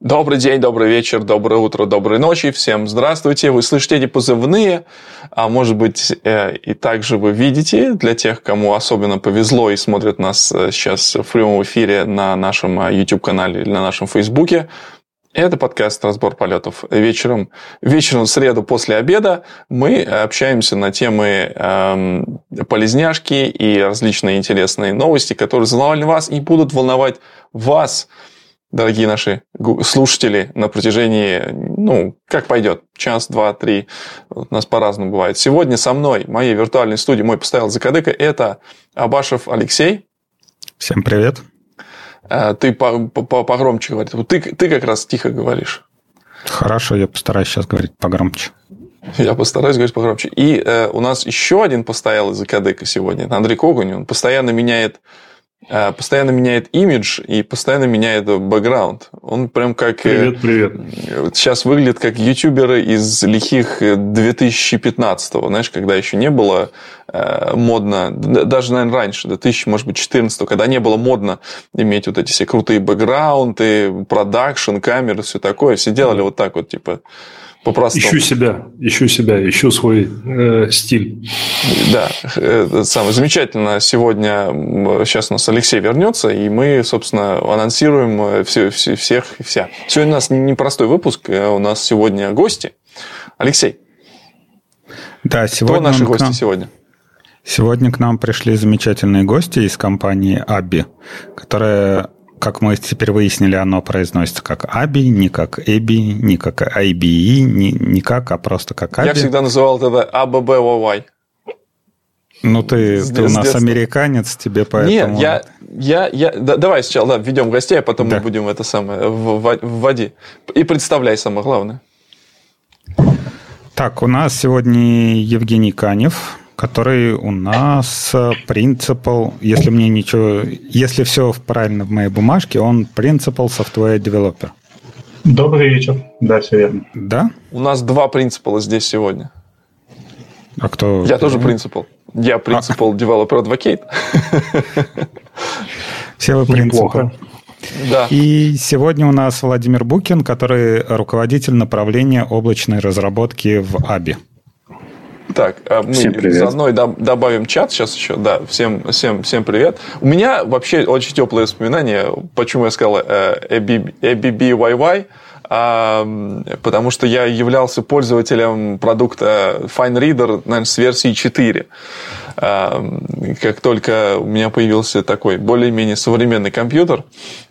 Добрый день, добрый вечер, доброе утро, доброй ночи. Всем здравствуйте. Вы слышите эти позывные, а может быть э, и также вы видите, для тех, кому особенно повезло и смотрят нас э, сейчас в прямом эфире на нашем э, YouTube-канале или на нашем Фейсбуке. Это подкаст «Разбор полетов». Вечером, вечером в среду после обеда мы общаемся на темы эм, полезняшки и различные интересные новости, которые волновали вас и будут волновать вас, дорогие наши слушатели, на протяжении, ну, как пойдет, час, два, три, у нас по-разному бывает. Сегодня со мной, в моей виртуальной студии, мой постоял закадыка, это Абашев Алексей. Всем привет. Э, ты погромче говоришь. Ты, ты как раз тихо говоришь. Хорошо, я постараюсь сейчас говорить погромче. Я постараюсь говорить погромче. И э, у нас еще один постоялый закадыка сегодня. Это Андрей Когунь. Он постоянно меняет постоянно меняет имидж и постоянно меняет бэкграунд. Он прям как... Э, привет, привет. Сейчас выглядит как ютуберы из лихих 2015-го, знаешь, когда еще не было э, модно, даже, наверное, раньше, 2000, может быть, 14 когда не было модно иметь вот эти все крутые бэкграунды, продакшн, камеры, все такое. Все делали вот так вот, типа по-простому. Ищу себя, ищу себя, ищу свой э, стиль. Да, это самое замечательно. Сегодня сейчас у нас Алексей вернется, и мы, собственно, анонсируем все, все, всех и вся. Сегодня у нас непростой выпуск, э, у нас сегодня гости. Алексей. Да, сегодня Кто наши гости нам... сегодня? Сегодня к нам пришли замечательные гости из компании Аби, которая как мы теперь выяснили, оно произносится как Аби, не как Эби, не как IBE, не, не как, а просто как Аби. Я всегда называл это АББОY. Ну, ты, с, ты у нас детства. американец, тебе поэтому... Нет, я... я, я да, давай сначала да, введем гостей, а потом да. мы будем это самое в, вводи. И представляй самое главное. Так, у нас сегодня Евгений Канев, который у нас принципал, если мне ничего, если все правильно в моей бумажке, он принципал software developer. Добрый вечер. Да, все верно. Да? У нас два принципала здесь сегодня. А кто? Я тоже принципал. Я принципал а. developer advocate. Все вы принципал. Да. И сегодня у нас Владимир Букин, который руководитель направления облачной разработки в АБИ. Так, а мы всем привет. заодно добавим чат сейчас еще. Да, всем, всем, всем привет. У меня вообще очень теплые воспоминания. Почему я сказал э, ABBYY? потому что я являлся пользователем продукта FineReader, наверное, с версии 4 как только у меня появился такой более-менее современный компьютер,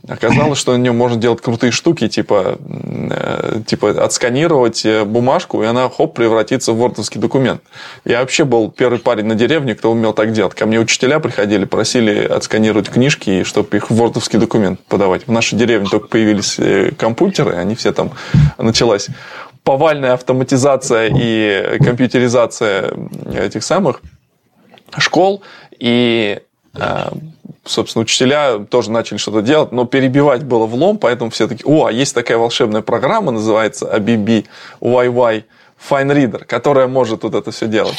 оказалось, что на нем можно делать крутые штуки, типа, э, типа отсканировать э, бумажку, и она, хоп, превратится в вордовский документ. Я вообще был первый парень на деревне, кто умел так делать. Ко мне учителя приходили, просили отсканировать книжки, чтобы их в вордовский документ подавать. В нашей деревне только появились э, компьютеры, они все там началась повальная автоматизация и компьютеризация этих самых школ, и, э, собственно, учителя тоже начали что-то делать, но перебивать было влом, поэтому все таки о, а есть такая волшебная программа, называется ABB YY Fine Reader, которая может вот это все делать.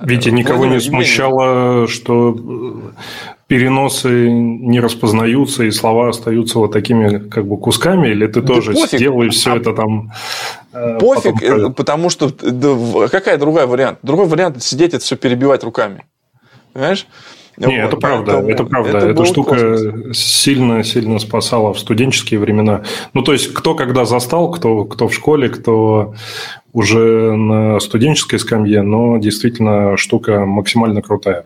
Витя, никого не смущало, что переносы не распознаются и слова остаются вот такими как бы кусками, или ты да тоже пофиг. сделаешь все а... это там? Э, пофиг, потом... Э, потому что да, какая другая вариант? Другой вариант сидеть это все перебивать руками, понимаешь? Не, вот, это правда, это правда. Это Эта штука сильно-сильно спасала в студенческие времена. Ну, то есть, кто когда застал, кто, кто в школе, кто уже на студенческой скамье, но действительно штука максимально крутая.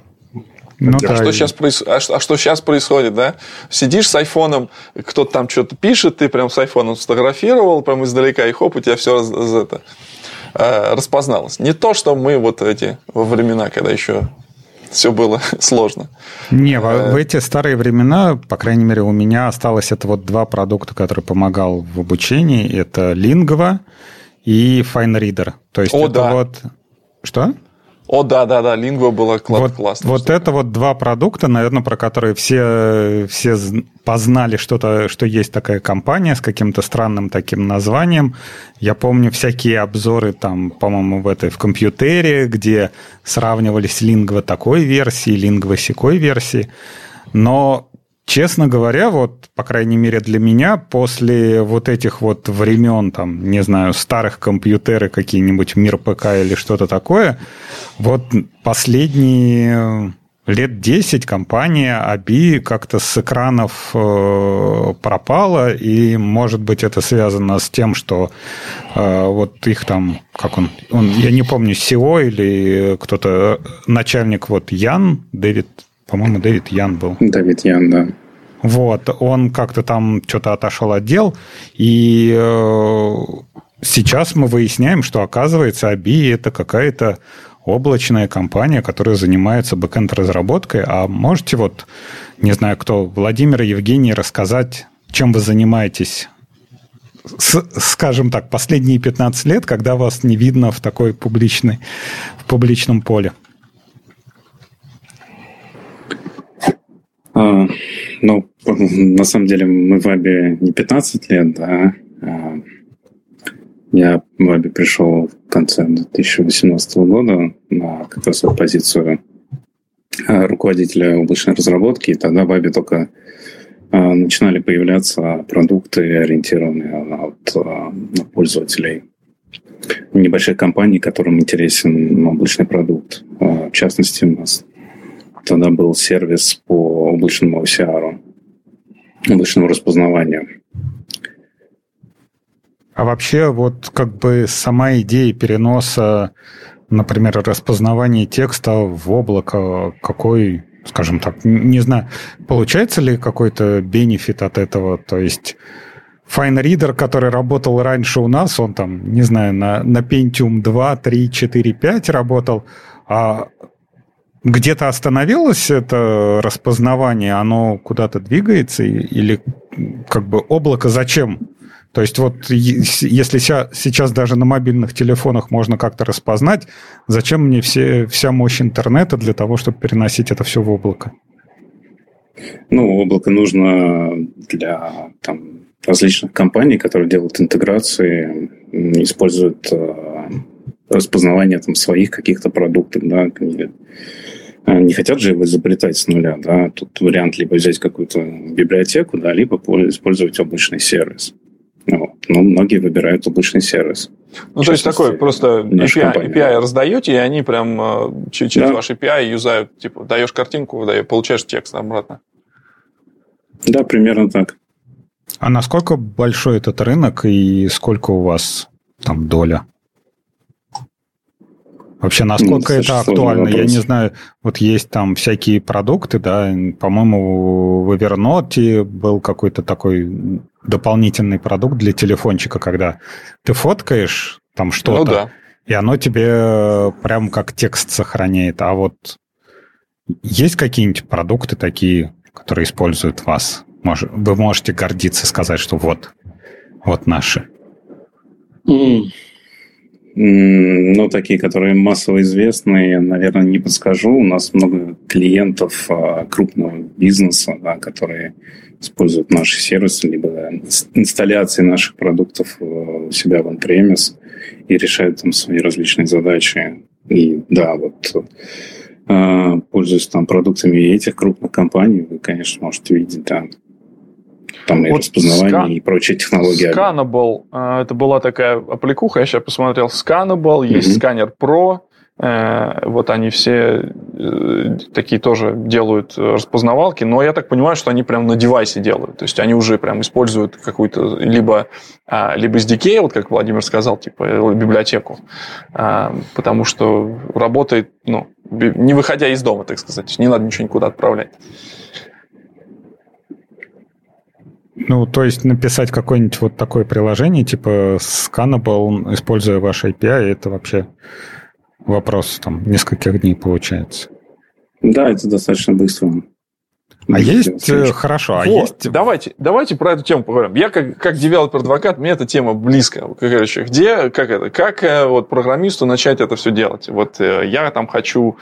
Ну, а, да. что сейчас проис... а, а что сейчас происходит, да? Сидишь с айфоном, кто-то там что-то пишет, ты прям с айфоном сфотографировал, прям издалека, и хоп, у тебя все раз, это, э, распозналось. Не то, что мы вот эти во времена, когда еще все было сложно. Не, в, в эти старые времена, по крайней мере, у меня осталось это вот два продукта, которые помогал в обучении. Это Lingua и FineReader. То есть О, это да. вот... Что? О, да, да, да, Lingua было кла- вот, классно. Вот это вот два продукта, наверное, про которые все, все познали что-то, что есть такая компания с каким-то странным таким названием. Я помню всякие обзоры там, по-моему, в этой в компьютере, где сравнивались Lingua такой версии, Lingua секой версии. Но честно говоря, вот, по крайней мере, для меня, после вот этих вот времен, там, не знаю, старых компьютеры какие-нибудь, мир ПК или что-то такое, вот последние лет 10 компания ABI как-то с экранов э, пропала, и, может быть, это связано с тем, что э, вот их там, как он, он, я не помню, SEO или кто-то, начальник вот Ян, Дэвид, по-моему, Дэвид Ян был. Дэвид Ян, да. Вот, он как-то там что-то отошел от дел, и э, сейчас мы выясняем, что, оказывается, ABI это какая-то облачная компания, которая занимается бэкэнд-разработкой. А можете вот, не знаю кто, Владимир и Евгений рассказать, чем вы занимаетесь с, скажем так, последние 15 лет, когда вас не видно в такой публичной, в публичном поле? А, ну, на самом деле мы в Вабе не 15 лет, да. А, я в Вабе пришел в конце 2018 года на как раз позицию а, руководителя облачной разработки, и тогда в Вабе только начинали появляться продукты, ориентированные от, на пользователей небольших компаний, которым интересен облачный продукт. В частности, у нас тогда был сервис по облачному OCR, облачному распознаванию. А вообще вот как бы сама идея переноса, например, распознавания текста в облако, какой, скажем так, не знаю, получается ли какой-то бенефит от этого? То есть Fine Reader, который работал раньше у нас, он там, не знаю, на, на Pentium 2, 3, 4, 5 работал, а где-то остановилось это распознавание, оно куда-то двигается или как бы облако зачем то есть вот если сейчас даже на мобильных телефонах можно как-то распознать, зачем мне все, вся мощь интернета для того, чтобы переносить это все в облако? Ну, облако нужно для там, различных компаний, которые делают интеграции, используют э, распознавание там, своих каких-то продуктов, да, э, не хотят же его изобретать с нуля, да, тут вариант либо взять какую-то библиотеку, да, либо использовать обычный сервис. Вот. Но многие выбирают обычный сервис. Ну, то есть такой просто API, API раздаете, и они прям э, через да. ваш API юзают, типа, даешь картинку, даешь, получаешь текст обратно. Да, примерно так. А насколько большой этот рынок и сколько у вас там доля? Вообще, насколько ну, это актуально? Я не знаю, вот есть там всякие продукты, да, по-моему, в Evernote был какой-то такой дополнительный продукт для телефончика, когда ты фоткаешь там что-то, ну, да. и оно тебе прям как текст сохраняет. А вот есть какие-нибудь продукты такие, которые используют вас? Вы можете гордиться, сказать, что вот, вот наши. Mm. Ну, такие, которые массово известны, наверное, не подскажу. У нас много клиентов а, крупного бизнеса, да, которые используют наши сервисы, либо инсталляции наших продуктов у себя в on и решают там свои различные задачи. И да, вот а, пользуясь там продуктами этих крупных компаний, вы, конечно, можете видеть, да, там и вот распознавание, скан... и прочие технологии. Scannable, а, это была такая аппликуха, я сейчас посмотрел, Scannable, есть mm-hmm. сканер Pro, э, вот они все э, такие тоже делают распознавалки, но я так понимаю, что они прям на девайсе делают. То есть они уже прям используют какую-то либо, а, либо SDK, вот как Владимир сказал, типа библиотеку, а, потому что работает, ну, не выходя из дома, так сказать. Не надо ничего никуда отправлять. Ну, то есть написать какое-нибудь вот такое приложение, типа Scannable, используя ваш API, это вообще вопрос там нескольких дней получается. Да, это достаточно быстро. А есть, э, хорошо, а есть... Давайте, давайте про эту тему поговорим. Я как, как developer advocate, мне эта тема близкая. Короче, где, как это, как э, вот программисту начать это все делать? Вот э, я там хочу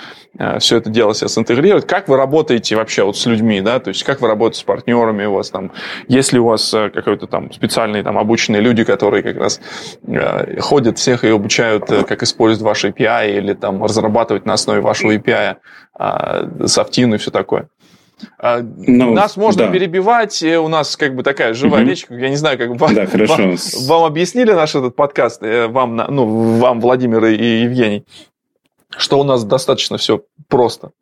все это дело сейчас интегрировать. Как вы работаете вообще вот с людьми, да? То есть, как вы работаете с партнерами у вас там? Есть ли у вас какой-то там специальные там обученные люди, которые как раз ходят всех и обучают, как использовать ваш API или там разрабатывать на основе вашего API софтин и все такое? А, ну, нас можно да. перебивать, у нас как бы такая живая угу. речь, я не знаю, как вам, да, хорошо. Вам, вам объяснили наш этот подкаст, э, вам, ну, вам, Владимир и Евгений, что у нас достаточно все просто,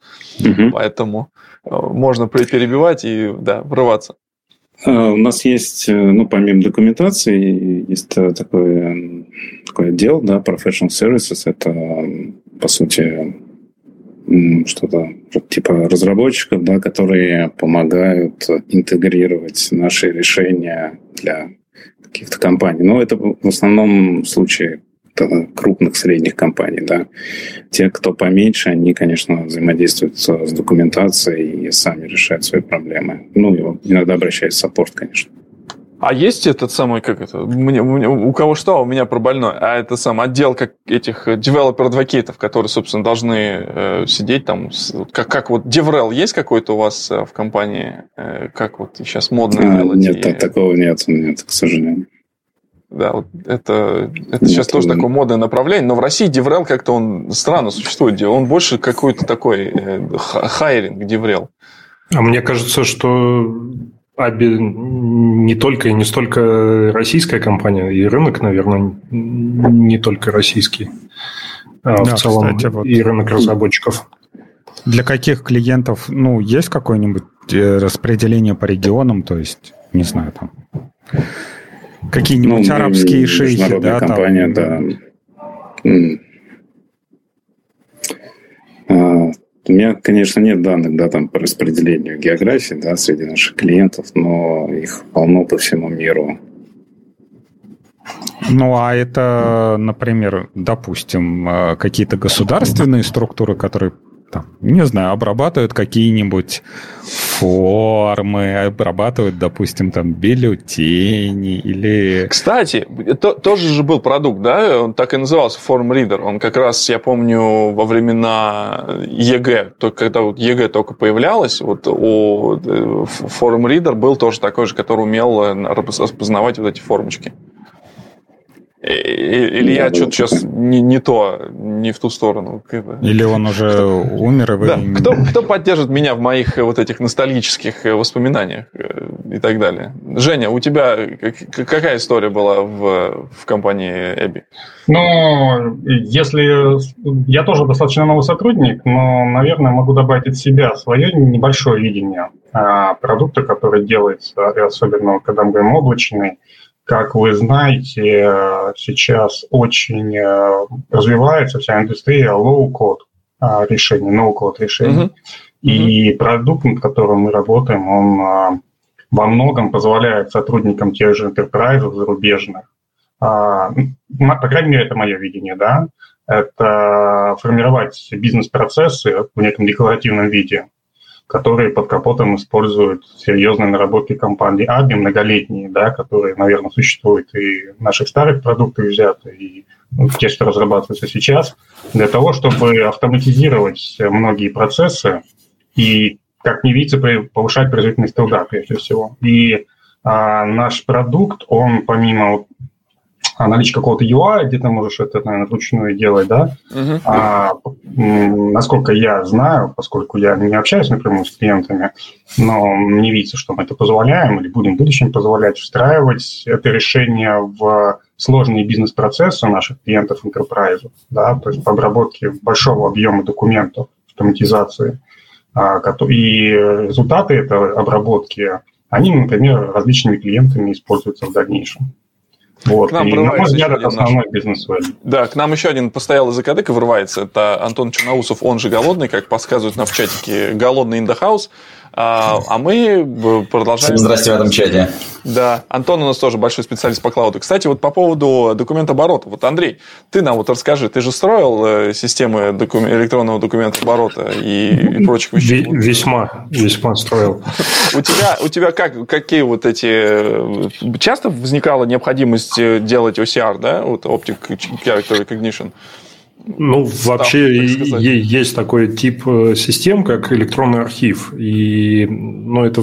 угу. поэтому э, можно перебивать и да, врываться. А, у нас есть, э, ну, помимо документации, есть такой, такой отдел, да, Professional Services. Это, по сути, что-то типа разработчиков, да, которые помогают интегрировать наши решения для каких-то компаний. Но это в основном случае крупных, средних компаний. Да. Те, кто поменьше, они, конечно, взаимодействуют с документацией и сами решают свои проблемы. Ну, иногда обращаются в саппорт, конечно. А есть этот самый, как это, мне, у кого что, у меня про больной, а это сам отдел как этих developer advocate ов, которые, собственно, должны э, сидеть там, как, как вот DevRel есть какой-то у вас э, в компании, э, как вот сейчас модно а, делать? Нет, и... такого нет, нет, к сожалению. Да, вот это, это сейчас тоже такое модное направление, но в России DevRel как-то он странно существует, он больше какой-то такой э, хайринг DevRel. А мне кажется, что Аби не только и не столько российская компания, и рынок, наверное, не только российский, а да, в целом кстати, вот и рынок разработчиков. Для каких клиентов, ну, есть какое-нибудь э, распределение по регионам, то есть, не знаю, там, какие-нибудь ну, арабские шейхи, да, компания, там, да. У меня, конечно, нет данных да, там, по распределению географии да, среди наших клиентов, но их полно по всему миру. Ну, а это, например, допустим, э, какие-то государственные структуры, которые там, не знаю, обрабатывают какие-нибудь формы, обрабатывают, допустим, там бюллетени или... Кстати, то, тоже же был продукт, да, он так и назывался, Form Reader. Он как раз, я помню, во времена ЕГЭ, только когда вот ЕГЭ только появлялось, вот у э, Form Reader был тоже такой же, который умел э, распознавать вот эти формочки. Или да, я что-то сейчас не, не то, не в ту сторону. Или он уже кто, умер, и вы... Да. Кто, кто поддержит меня в моих вот этих ностальгических воспоминаниях э, и так далее? Женя, у тебя какая история была в, в компании Эбби? Ну, если... Я тоже достаточно новый сотрудник, но, наверное, могу добавить от себя свое небольшое видение а, продукта, который делается, особенно когда мы говорим облачный, как вы знаете, сейчас очень э, развивается вся индустрия low-code а, решений, no-code решений. Uh-huh. И uh-huh. продукт, над которым мы работаем, он а, во многом позволяет сотрудникам тех же enterprise зарубежных, а, по крайней мере, это мое видение, да, это формировать бизнес-процессы в неком декларативном виде, которые под капотом используют серьезные наработки компании ABI, многолетние, да, которые, наверное, существуют и в наших старых продуктах взяты, и ну, те, что разрабатываются сейчас, для того, чтобы автоматизировать многие процессы и, как не видится, повышать производительность труда, прежде всего. И а, наш продукт, он помимо а, наличие какого-то UI, где ты можешь это, наверное, вручную делать, да. Uh-huh. А, насколько я знаю, поскольку я не общаюсь напрямую с клиентами, но не видится, что мы это позволяем или будем в будущем позволять встраивать это решение в сложные бизнес-процессы наших клиентов enterprise, да, то есть по обработке большого объема документов, автоматизации. А, и результаты этой обработки, они, например, различными клиентами используются в дальнейшем. Вот. К нам и, на мой взгляд, это основной наш... бизнес. Да, к нам еще один постоялый закадык вырывается. Это Антон Черноусов, он же голодный, как подсказывают нам в чатике, голодный house. А, а мы продолжаем... Всем в этом чате. Да, Антон у нас тоже большой специалист по клауду. Кстати, вот по поводу документа оборота. Вот, Андрей, ты нам вот расскажи, ты же строил э, системы докум... электронного документа оборота и, и прочих вещей? Весьма, весьма строил. У тебя, у тебя как, какие вот эти... Э, часто возникала необходимость э, делать OCR, да, вот Optic Character Recognition? Ну, вообще есть такой тип э, систем, как электронный архив. И ну, это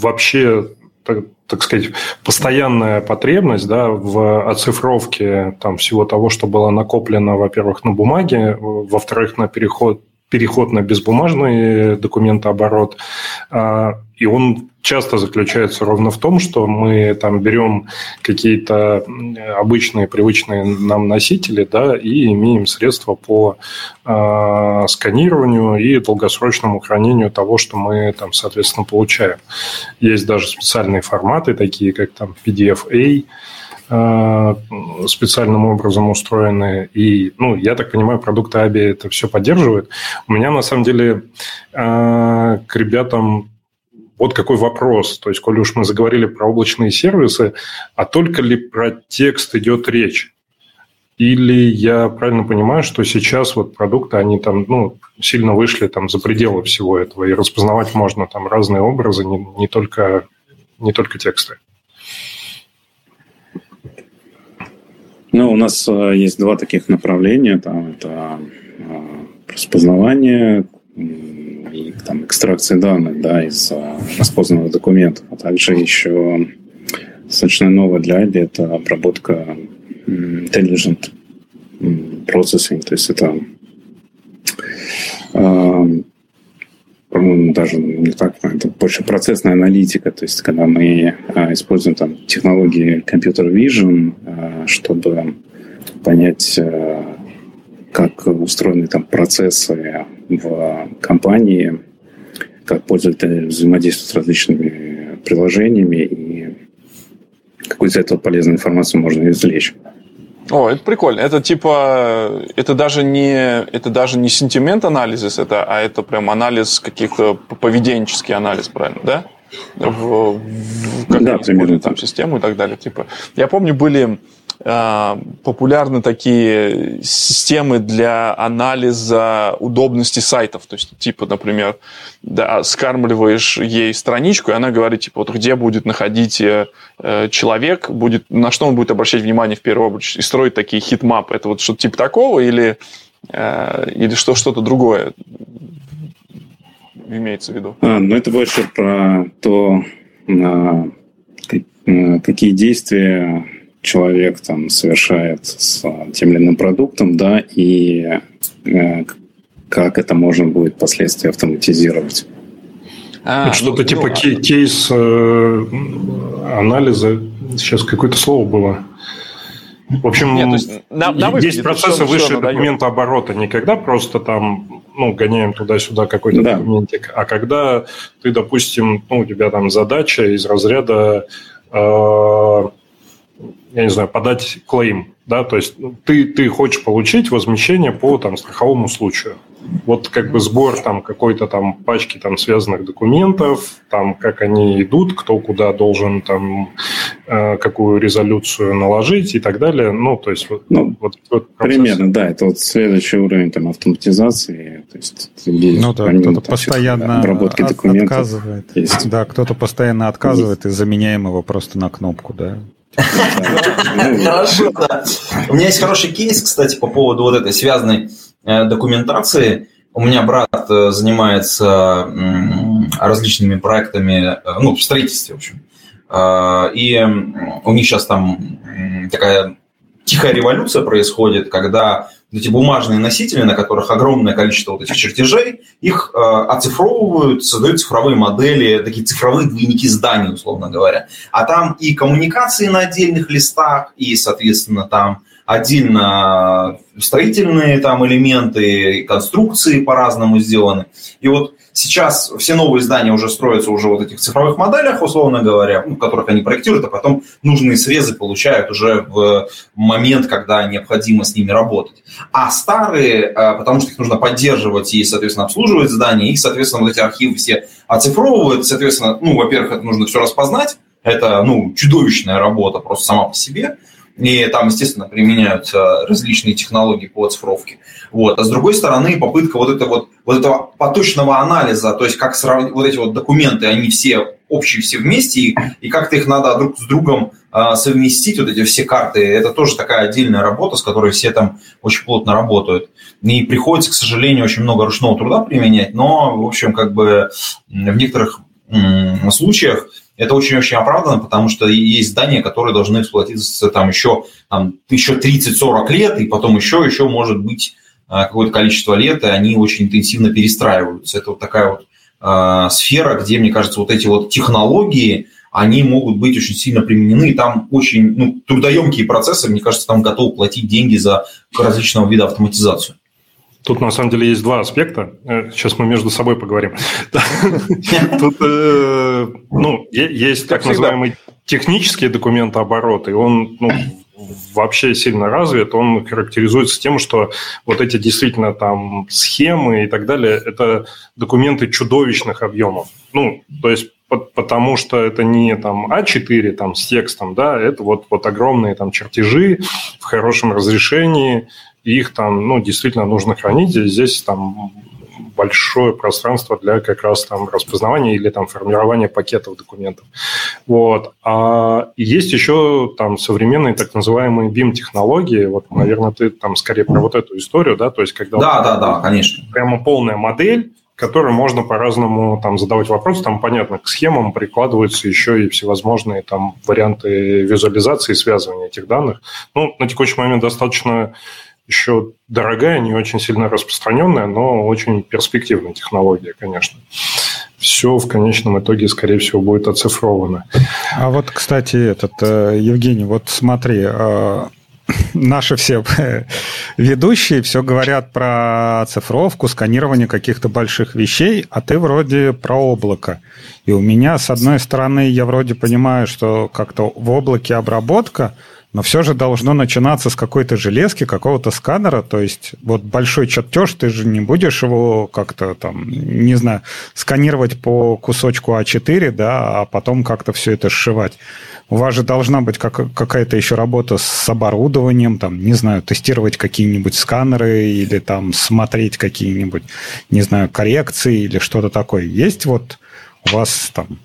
вообще, так, так сказать, постоянная потребность да, в оцифровке там, всего того, что было накоплено, во-первых, на бумаге, во-вторых, на переход переход на безбумажный документооборот. А, и он часто заключается ровно в том, что мы там берем какие-то обычные, привычные нам носители, да, и имеем средства по э, сканированию и долгосрочному хранению того, что мы там, соответственно, получаем. Есть даже специальные форматы, такие как там PDF-A, Э, специальным образом устроены. И, ну, я так понимаю, продукты ABI это все поддерживают. У меня, на самом деле, э, к ребятам вот какой вопрос. То есть, коли уж мы заговорили про облачные сервисы, а только ли про текст идет речь? Или я правильно понимаю, что сейчас вот продукты, они там, ну, сильно вышли там за пределы всего этого, и распознавать можно там разные образы, не, не, только, не только тексты? Ну, у нас э, есть два таких направления. Там это э, распознавание и там, экстракция данных да, из э, распознанных документов, а также еще достаточно новое для IBI – это обработка intelligent processing, то есть это даже не так, это больше процессная аналитика, то есть когда мы а, используем там технологии компьютер vision, а, чтобы понять, а, как устроены там процессы в компании, как пользователи взаимодействуют с различными приложениями и какую из этого полезную информацию можно извлечь. О, это прикольно. Это типа, это даже не, это даже не сентимент анализис, это, а это прям анализ каких-то поведенческий анализ, правильно, да? В, в как да, примерно там систему и так далее. Типа, я помню, были а, популярны такие системы для анализа удобности сайтов. То есть, типа, например, да, скармливаешь ей страничку, и она говорит, типа, вот где будет находить э, человек, будет, на что он будет обращать внимание в первую очередь, и строить такие heatmap ы. Это вот что-то типа такого или, э, или что, что-то другое имеется в виду? А, ну, это больше про то, а, какие действия человек там совершает с тем или иным продуктом, да, и э, как это можно будет впоследствии автоматизировать. А, Что-то ну, типа ну, кейс э, анализа. Сейчас какое-то слово было. В общем, Нет, есть, на, на выходе, есть процессы выше документа оборота. Не когда просто там ну, гоняем туда-сюда какой-то да. документик, а когда ты, допустим, ну, у тебя там задача из разряда э, я не знаю, подать клейм, да, то есть ну, ты, ты хочешь получить возмещение по там страховому случаю. Вот как бы сбор там какой-то там пачки там связанных документов, там как они идут, кто куда должен там э, какую резолюцию наложить и так далее. Ну, то есть вот, ну, вот, вот примерно, да, это вот следующий уровень там автоматизации, то есть ну да, кто-то постоянно обработки документов отказывает, есть. да, кто-то постоянно отказывает есть. и заменяем его просто на кнопку, да. Хорошо, да. У меня есть хороший кейс, кстати, по поводу вот этой связанной документации. У меня брат э, занимается различными проектами, э, ну, в строительстве, в общем. И у них сейчас там такая тихая революция происходит, когда эти бумажные носители, на которых огромное количество вот этих чертежей, их э, оцифровывают, создают цифровые модели, такие цифровые двойники зданий, условно говоря. А там и коммуникации на отдельных листах, и, соответственно, там отдельно строительные там элементы, конструкции по-разному сделаны. И вот Сейчас все новые здания уже строятся уже вот этих цифровых моделях, условно говоря, ну, которых они проектируют, а потом нужные срезы получают уже в момент, когда необходимо с ними работать. А старые, а, потому что их нужно поддерживать и, соответственно, обслуживать здания, их, соответственно, вот эти архивы все оцифровывают, соответственно, ну, во-первых, это нужно все распознать, это, ну, чудовищная работа просто сама по себе – и там, естественно, применяются различные технологии по оцифровке. Вот. А с другой стороны, попытка вот, это вот, вот этого поточного анализа, то есть как сравнить вот эти вот документы, они все общие все вместе, и, и как-то их надо друг с другом э, совместить, вот эти все карты, это тоже такая отдельная работа, с которой все там очень плотно работают. И приходится, к сожалению, очень много ручного труда применять, но, в общем, как бы в некоторых случаях это очень-очень оправдано, потому что есть здания, которые должны эксплуатироваться там еще, там, еще 30-40 лет, и потом еще, еще может быть какое-то количество лет, и они очень интенсивно перестраиваются. Это вот такая вот э, сфера, где, мне кажется, вот эти вот технологии, они могут быть очень сильно применены. Там очень ну, трудоемкие процессы, мне кажется, там готовы платить деньги за различного вида автоматизацию. Тут на самом деле есть два аспекта. Э, сейчас мы между собой поговорим. Тут э, ну, есть так называемый технический документооборот, и он ну, вообще сильно развит, он характеризуется тем, что вот эти действительно там схемы и так далее, это документы чудовищных объемов. Ну, то есть потому что это не там А4 там, с текстом, да, это вот, вот огромные там чертежи в хорошем разрешении, их там, ну, действительно нужно хранить. Здесь там большое пространство для как раз там распознавания или там формирования пакетов документов. Вот. А есть еще там современные так называемые BIM-технологии. Вот, наверное, ты там скорее про вот эту историю, да, то есть когда... Да, да, да, конечно. Прямо полная модель, которой можно по-разному там задавать вопросы. Там, понятно, к схемам прикладываются еще и всевозможные там варианты визуализации и связывания этих данных. Ну, на текущий момент достаточно еще дорогая, не очень сильно распространенная, но очень перспективная технология, конечно. Все в конечном итоге, скорее всего, будет оцифровано. А вот, кстати, этот э, Евгений, вот смотри, э, наши все ведущие все говорят про оцифровку, сканирование каких-то больших вещей, а ты вроде про облако. И у меня, с одной стороны, я вроде понимаю, что как-то в облаке обработка – но все же должно начинаться с какой-то железки, какого-то сканера. То есть вот большой чертеж, ты же не будешь его как-то там, не знаю, сканировать по кусочку А4, да, а потом как-то все это сшивать. У вас же должна быть как, какая-то еще работа с оборудованием, там, не знаю, тестировать какие-нибудь сканеры или там смотреть какие-нибудь, не знаю, коррекции или что-то такое. Есть вот у вас там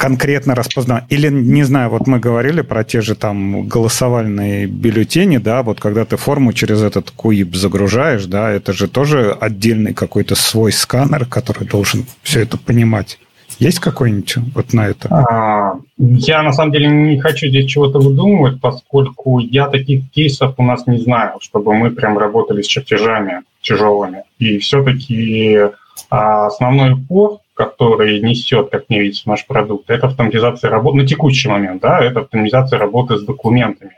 конкретно распознавать. Или, не знаю, вот мы говорили про те же там голосовальные бюллетени, да, вот когда ты форму через этот куип загружаешь, да, это же тоже отдельный какой-то свой сканер, который должен все это понимать. Есть какой-нибудь вот на это? А, я на самом деле не хочу здесь чего-то выдумывать, поскольку я таких кейсов у нас не знаю, чтобы мы прям работали с чертежами тяжелыми. И все-таки а, основной упор который несет, как мне видится, наш продукт, это автоматизация работы на текущий момент, да, это автоматизация работы с документами.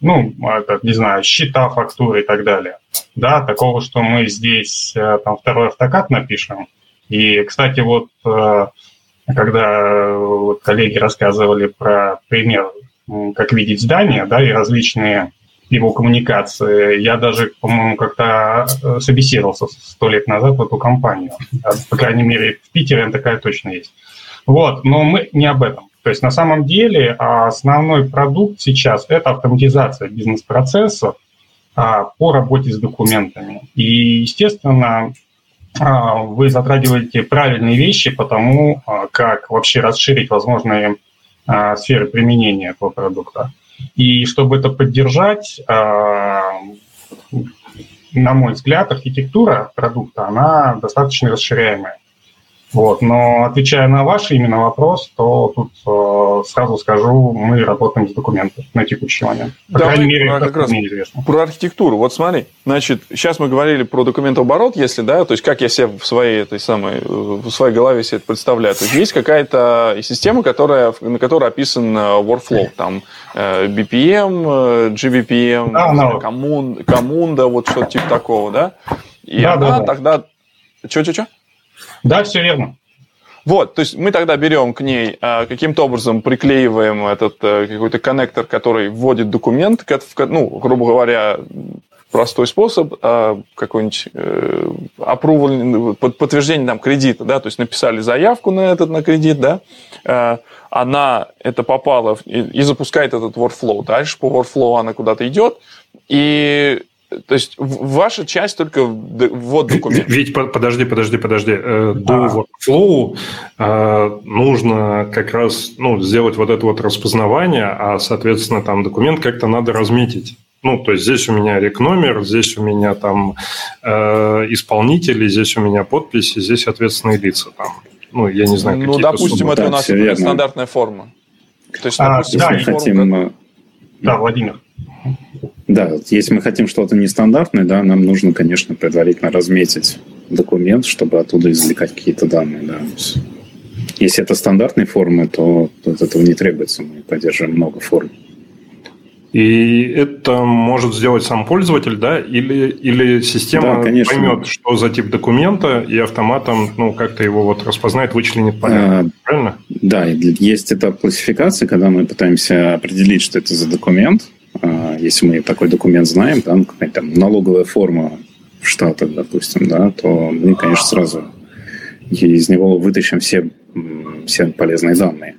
Ну, это, не знаю, счета, фактуры и так далее. Да, такого, что мы здесь э, там второй автокат напишем. И, кстати, вот э, когда вот коллеги рассказывали про пример, как видеть здание, да, и различные его коммуникации. Я даже, по-моему, как-то э, собеседовался сто лет назад в эту компанию. А, по крайней мере, в Питере такая точно есть. Вот, но мы не об этом. То есть на самом деле основной продукт сейчас – это автоматизация бизнес-процессов а, по работе с документами. И, естественно, а, вы затрагиваете правильные вещи по тому, как вообще расширить возможные сферы применения этого продукта. И чтобы это поддержать, а, на мой взгляд, архитектура продукта, она достаточно расширяемая. Вот. Но отвечая на ваш именно вопрос, то тут э, сразу скажу, мы работаем с документами на текущий момент. По да, крайней мере, это как раз мне известно. Про архитектуру. Вот смотри, значит, сейчас мы говорили про документооборот, если, да, то есть как я себе в своей, этой самой, в своей голове себе это представляю. То есть есть какая-то система, которая, на которой описан э, workflow, там э, BPM, GBPM, да, no. коммун, коммунда, вот что-то типа такого, да? И да, она да, да. тогда... Что-что-что? Да, все верно. Вот, то есть мы тогда берем к ней а, каким-то образом приклеиваем этот а, какой-то коннектор, который вводит документ, ну, грубо говоря, простой способ, а, какой-нибудь э, approval, подтверждение там кредита, да, то есть написали заявку на этот на кредит, да, э, она это попала и запускает этот workflow. Дальше по workflow она куда-то идет, и то есть ваша часть только ввод документов. Ведь подожди, подожди, подожди. Э, до workflow э, нужно как раз ну, сделать вот это вот распознавание, а, соответственно, там документ как-то надо разметить. Ну, то есть здесь у меня рек-номер, здесь у меня там э, исполнители, здесь у меня подписи, здесь ответственные лица. Там. Ну, я не знаю, Ну, допустим, суммы. это да, у нас стандартная форма. То есть, а, допустим, да, форму, хотим... Как... да, Владимир. Да, если мы хотим что-то нестандартное, да, нам нужно, конечно, предварительно разметить документ, чтобы оттуда извлекать какие-то данные. Да. Если это стандартные формы, то от этого не требуется. Мы поддерживаем много форм. И это может сделать сам пользователь, да, или, или система да, поймет, что за тип документа, и автоматом, ну, как-то его вот распознает, вычленит поля. А, правильно? Да, есть этап классификации, когда мы пытаемся определить, что это за документ. А, если мы такой документ знаем, там, там налоговая форма в Штатах, допустим, да, то мы, конечно, сразу из него вытащим все, все полезные данные.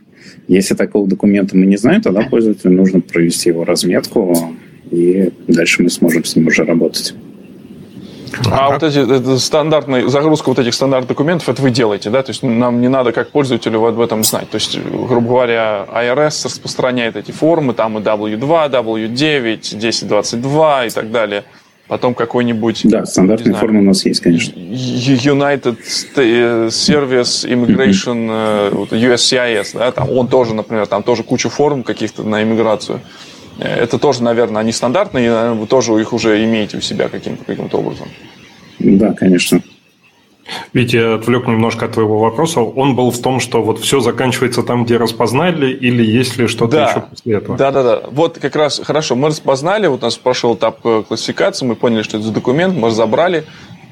Если такого документа мы не знаем, тогда пользователю нужно провести его разметку, и дальше мы сможем с ним уже работать. А вот эти это стандартные, загрузка вот этих стандартных документов, это вы делаете, да? То есть нам не надо как пользователю об этом знать. То есть, грубо говоря, IRS распространяет эти формы, там и W2, W9, 1022 и так далее потом какой-нибудь... Да, стандартные знаю, формы у нас есть, конечно. United Service Immigration, USCIS, да, там, он тоже, например, там тоже куча форм каких-то на иммиграцию. Это тоже, наверное, они стандартные, и, наверное, вы тоже их уже имеете у себя каким-то каким образом. Да, конечно. Ведь я отвлек немножко от твоего вопроса. Он был в том, что вот все заканчивается там, где распознали, или есть ли что-то да. еще после этого? Да, да, да. Вот как раз хорошо. Мы распознали, вот у нас прошел этап э, классификации, мы поняли, что это за документ, мы разобрали,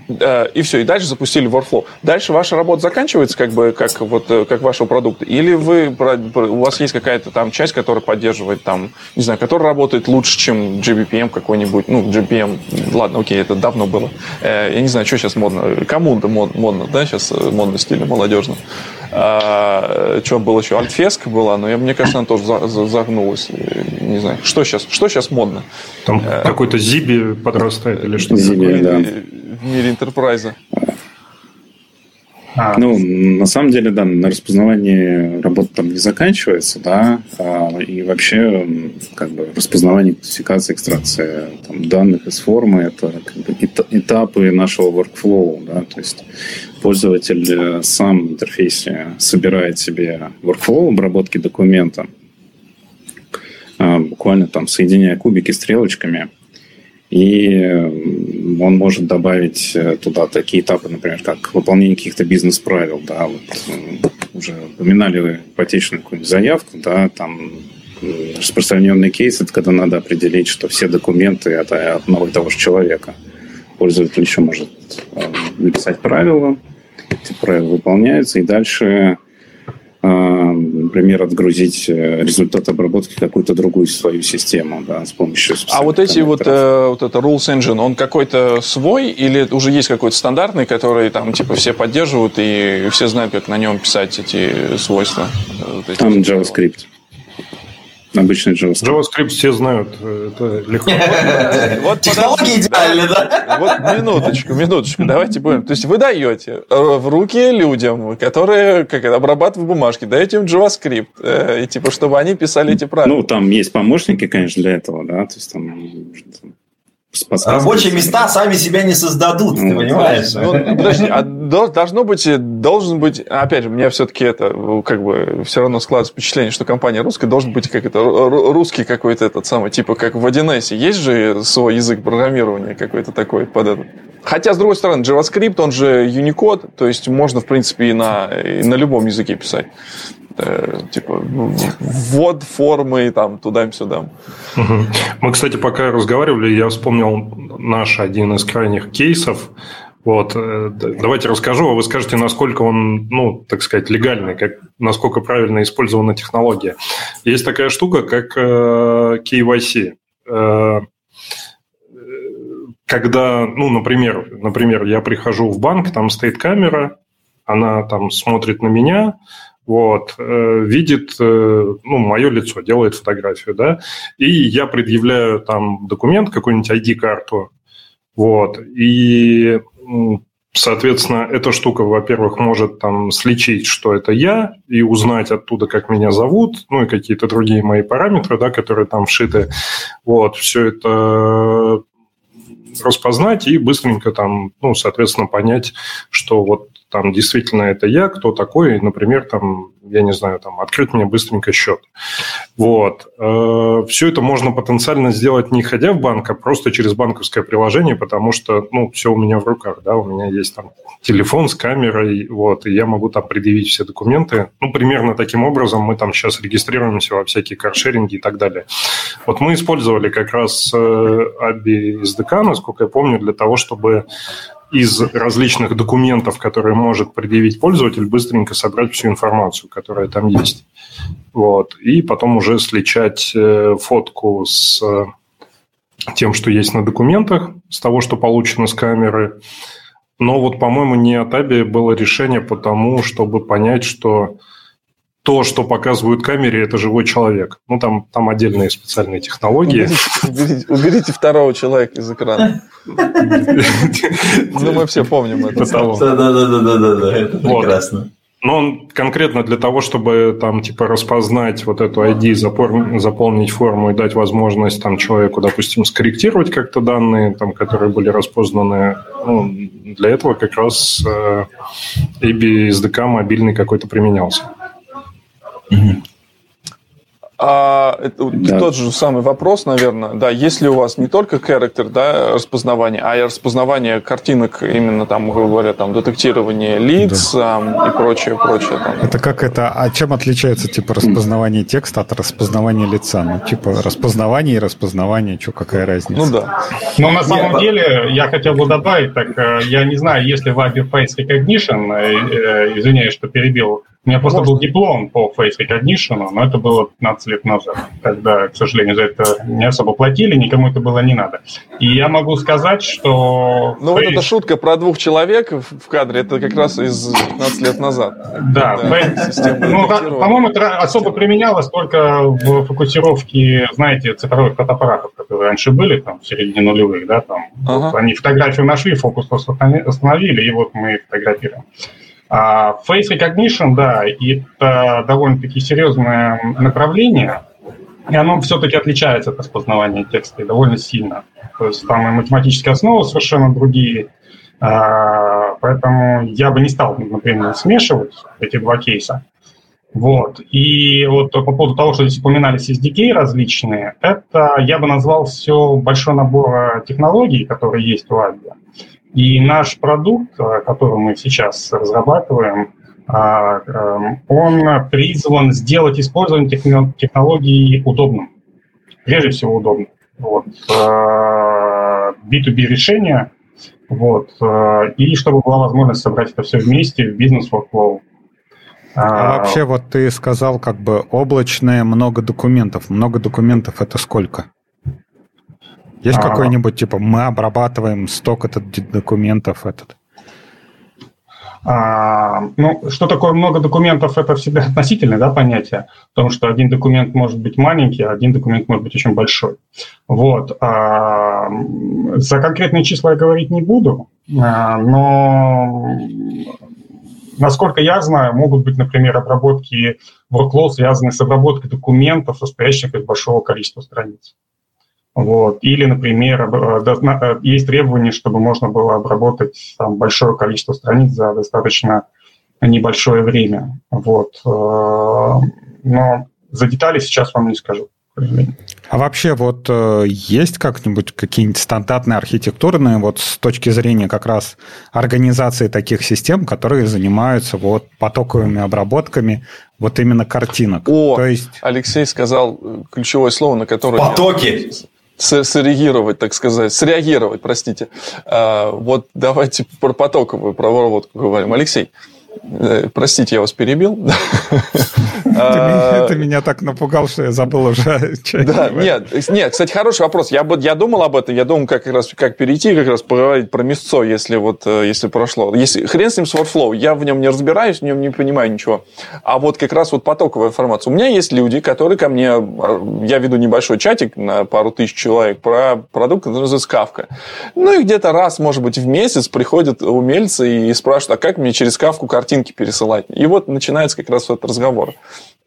и все, и дальше запустили Workflow. Дальше ваша работа заканчивается, как бы, как вот, э, как вашего продукта, или вы, у вас есть какая-то там часть, которая поддерживает там, не знаю, которая работает лучше, чем GBPM какой-нибудь, ну, GBPM, ладно, окей, это давно было. Э, я не знаю, что сейчас модно, кому-то мод, модно, да, сейчас модно стильно, молодежно. А, что было еще? Альтфеска была, но я, мне кажется, она тоже загнулась. Не знаю, что сейчас, что сейчас модно? Там какой-то Зиби подрастает или что-то Зиби, да в мире интерпрайза? А. Ну, на самом деле, да, на распознавании работа там не заканчивается, да, а, и вообще, как бы, распознавание, классификация, экстракция там, данных из формы – это как бы, этапы нашего workflow, да, то есть пользователь э, сам в интерфейсе собирает себе workflow обработки документа, а, буквально там соединяя кубики стрелочками – и он может добавить э, туда такие этапы, например, как выполнение каких-то бизнес-правил. Да, вот, уже упоминали вы ипотечную какую-нибудь заявку, да, там распространенный кейс, это когда надо определить, что все документы от одного и того же человека. Пользователь еще может э, написать правила, эти правила выполняются, и дальше например, отгрузить э, результат обработки какую-то другую свою систему да, с помощью А вот эти вот, э, вот это Rules Engine, он какой-то свой или уже есть какой-то стандартный, который там типа все поддерживают и все знают, как на нем писать эти свойства? Э, там JavaScript. Обычный JavaScript. JavaScript все знают, это легко. Вот Технологии идеальны, да? Вот минуточку, минуточку, давайте будем. То есть вы даете э, в руки людям, которые как обрабатывают бумажки, даете им JavaScript, э, и типа, чтобы они писали эти правила. Ну, там есть помощники, конечно, для этого, да, то есть там Рабочие места сами себя не создадут, ну, ты понимаешь? Ну, подожди, а должно быть, должен быть, опять же, мне все-таки это, как бы, все равно складывается впечатление, что компания русская, должен быть как это, русский какой-то этот самый, типа, как в 1С. Есть же свой язык программирования какой-то такой под этот. Хотя, с другой стороны, JavaScript, он же Unicode, то есть можно, в принципе, и на, и на любом языке писать э, типа ввод формы там туда-сюда. Мы, кстати, пока разговаривали, я вспомнил наш один из крайних кейсов. Вот, э, давайте расскажу, а вы скажете, насколько он, ну, так сказать, легальный, как, насколько правильно использована технология. Есть такая штука, как э, KYC. Э, когда, ну, например, например, я прихожу в банк, там стоит камера, она там смотрит на меня, вот, э, видит, э, ну, мое лицо, делает фотографию, да, и я предъявляю там документ, какую-нибудь ID-карту, вот, и, соответственно, эта штука, во-первых, может там сличить, что это я, и узнать оттуда, как меня зовут, ну, и какие-то другие мои параметры, да, которые там вшиты, вот, все это распознать и быстренько там, ну, соответственно, понять, что вот там действительно это я, кто такой, например, там я не знаю, там, открыть мне быстренько счет. Вот. Э, все это можно потенциально сделать не ходя в банк, а просто через банковское приложение, потому что, ну, все у меня в руках, да, у меня есть там телефон с камерой, вот, и я могу там предъявить все документы. Ну, примерно таким образом мы там сейчас регистрируемся во всякие каршеринги и так далее. Вот мы использовали как раз ABI SDK, насколько я помню, для того, чтобы из различных документов, которые может предъявить пользователь, быстренько собрать всю информацию, которая там есть. Вот. И потом уже сличать э, фотку с э, тем, что есть на документах, с того, что получено с камеры. Но вот, по-моему, не от Аби было решение по тому, чтобы понять, что то, что показывают камере, это живой человек. Ну, там, там отдельные специальные технологии. Уберите, уберите, уберите второго человека из экрана. Ну, мы все помним это. Да-да-да, это прекрасно. Но он конкретно для того, чтобы там типа распознать вот эту ID, запор, заполнить форму и дать возможность там человеку, допустим, скорректировать как-то данные, там, которые были распознаны, ну, для этого как раз э, AB SDK мобильный какой-то применялся. А, это да. тот же самый вопрос, наверное. Да, если у вас не только характер, да, распознавание, а и распознавание картинок, именно там, грубо говоря, там, детектирование лиц да. и прочее, прочее. Там. Это как это, а чем отличается, типа, распознавание текста от распознавания лица? Ну, типа, распознавание и распознавание, что, какая разница? Ну, да. Ну, на самом Нет, деле, я хотел бы добавить, так, э, я не знаю, если в Face Recognition, э, э, извиняюсь, что перебил, у меня просто Может. был диплом по Face Recognition, но это было 15 лет назад, когда, к сожалению, за это не особо платили, никому это было не надо. И я могу сказать, что... Ну, face... вот эта шутка про двух человек в кадре, это как раз из 15 лет назад. Да, ну, по-моему, это особо применялось только в фокусировке, знаете, цифровых фотоаппаратов, которые раньше были, там, в середине нулевых, да, там. Ага. Вот они фотографию нашли, фокус остановили, и вот мы фотографируем. А face recognition, да, это довольно-таки серьезное направление, и оно все-таки отличается от распознавания текста довольно сильно. То есть там и математические основы совершенно другие, а, поэтому я бы не стал, например, смешивать эти два кейса. Вот. И вот по поводу того, что здесь упоминались SDK различные, это я бы назвал все большой набор технологий, которые есть у Advia. И наш продукт, э, который мы сейчас разрабатываем, а, эм, он призван сделать использование технологий удобным. Прежде всего удобным. Вот. B2B э, решения, вот, э, и чтобы была возможность собрать это все вместе в бизнес-workflow. А, а вообще, вот ты сказал, как бы облачное много документов. Много документов это сколько? Есть а, какой-нибудь, типа, мы обрабатываем столько-то документов этот? А, ну, что такое много документов, это всегда относительное да, понятие, потому что один документ может быть маленький, а один документ может быть очень большой. Вот. А, за конкретные числа я говорить не буду, а, но насколько я знаю, могут быть, например, обработки workflow, связанные с обработкой документов, состоящих из большого количества страниц. Вот. Или, например, э, э, есть требование, чтобы можно было обработать там, большое количество страниц за достаточно небольшое время. Вот. Э, но за детали сейчас вам не скажу. А вообще вот есть как-нибудь какие-нибудь стандартные архитектурные вот с точки зрения как раз организации таких систем, которые занимаются вот потоковыми обработками вот именно картинок? О, То есть... Алексей сказал ключевое слово, на которое... Потоки! Среагировать, так сказать, среагировать, простите. А, вот давайте про потоковую проводку говорим. Алексей, простите, я вас перебил. А, ты меня так напугал, что я забыл уже. Да, нет, нет, кстати, хороший вопрос. Я, я думал об этом, я думал, как раз как перейти, как раз поговорить про мясцо, если вот э, если прошло. Если хрен с ним с Workflow, я в нем не разбираюсь, в нем не понимаю ничего. А вот как раз вот потоковая информация. У меня есть люди, которые ко мне, э, я веду небольшой чатик на пару тысяч человек про продукт, который называется Kafka. Ну и где-то раз, может быть, в месяц приходят умельцы и спрашивают, а как мне через Kafka картинку картинки пересылать. И вот начинается как раз этот разговор.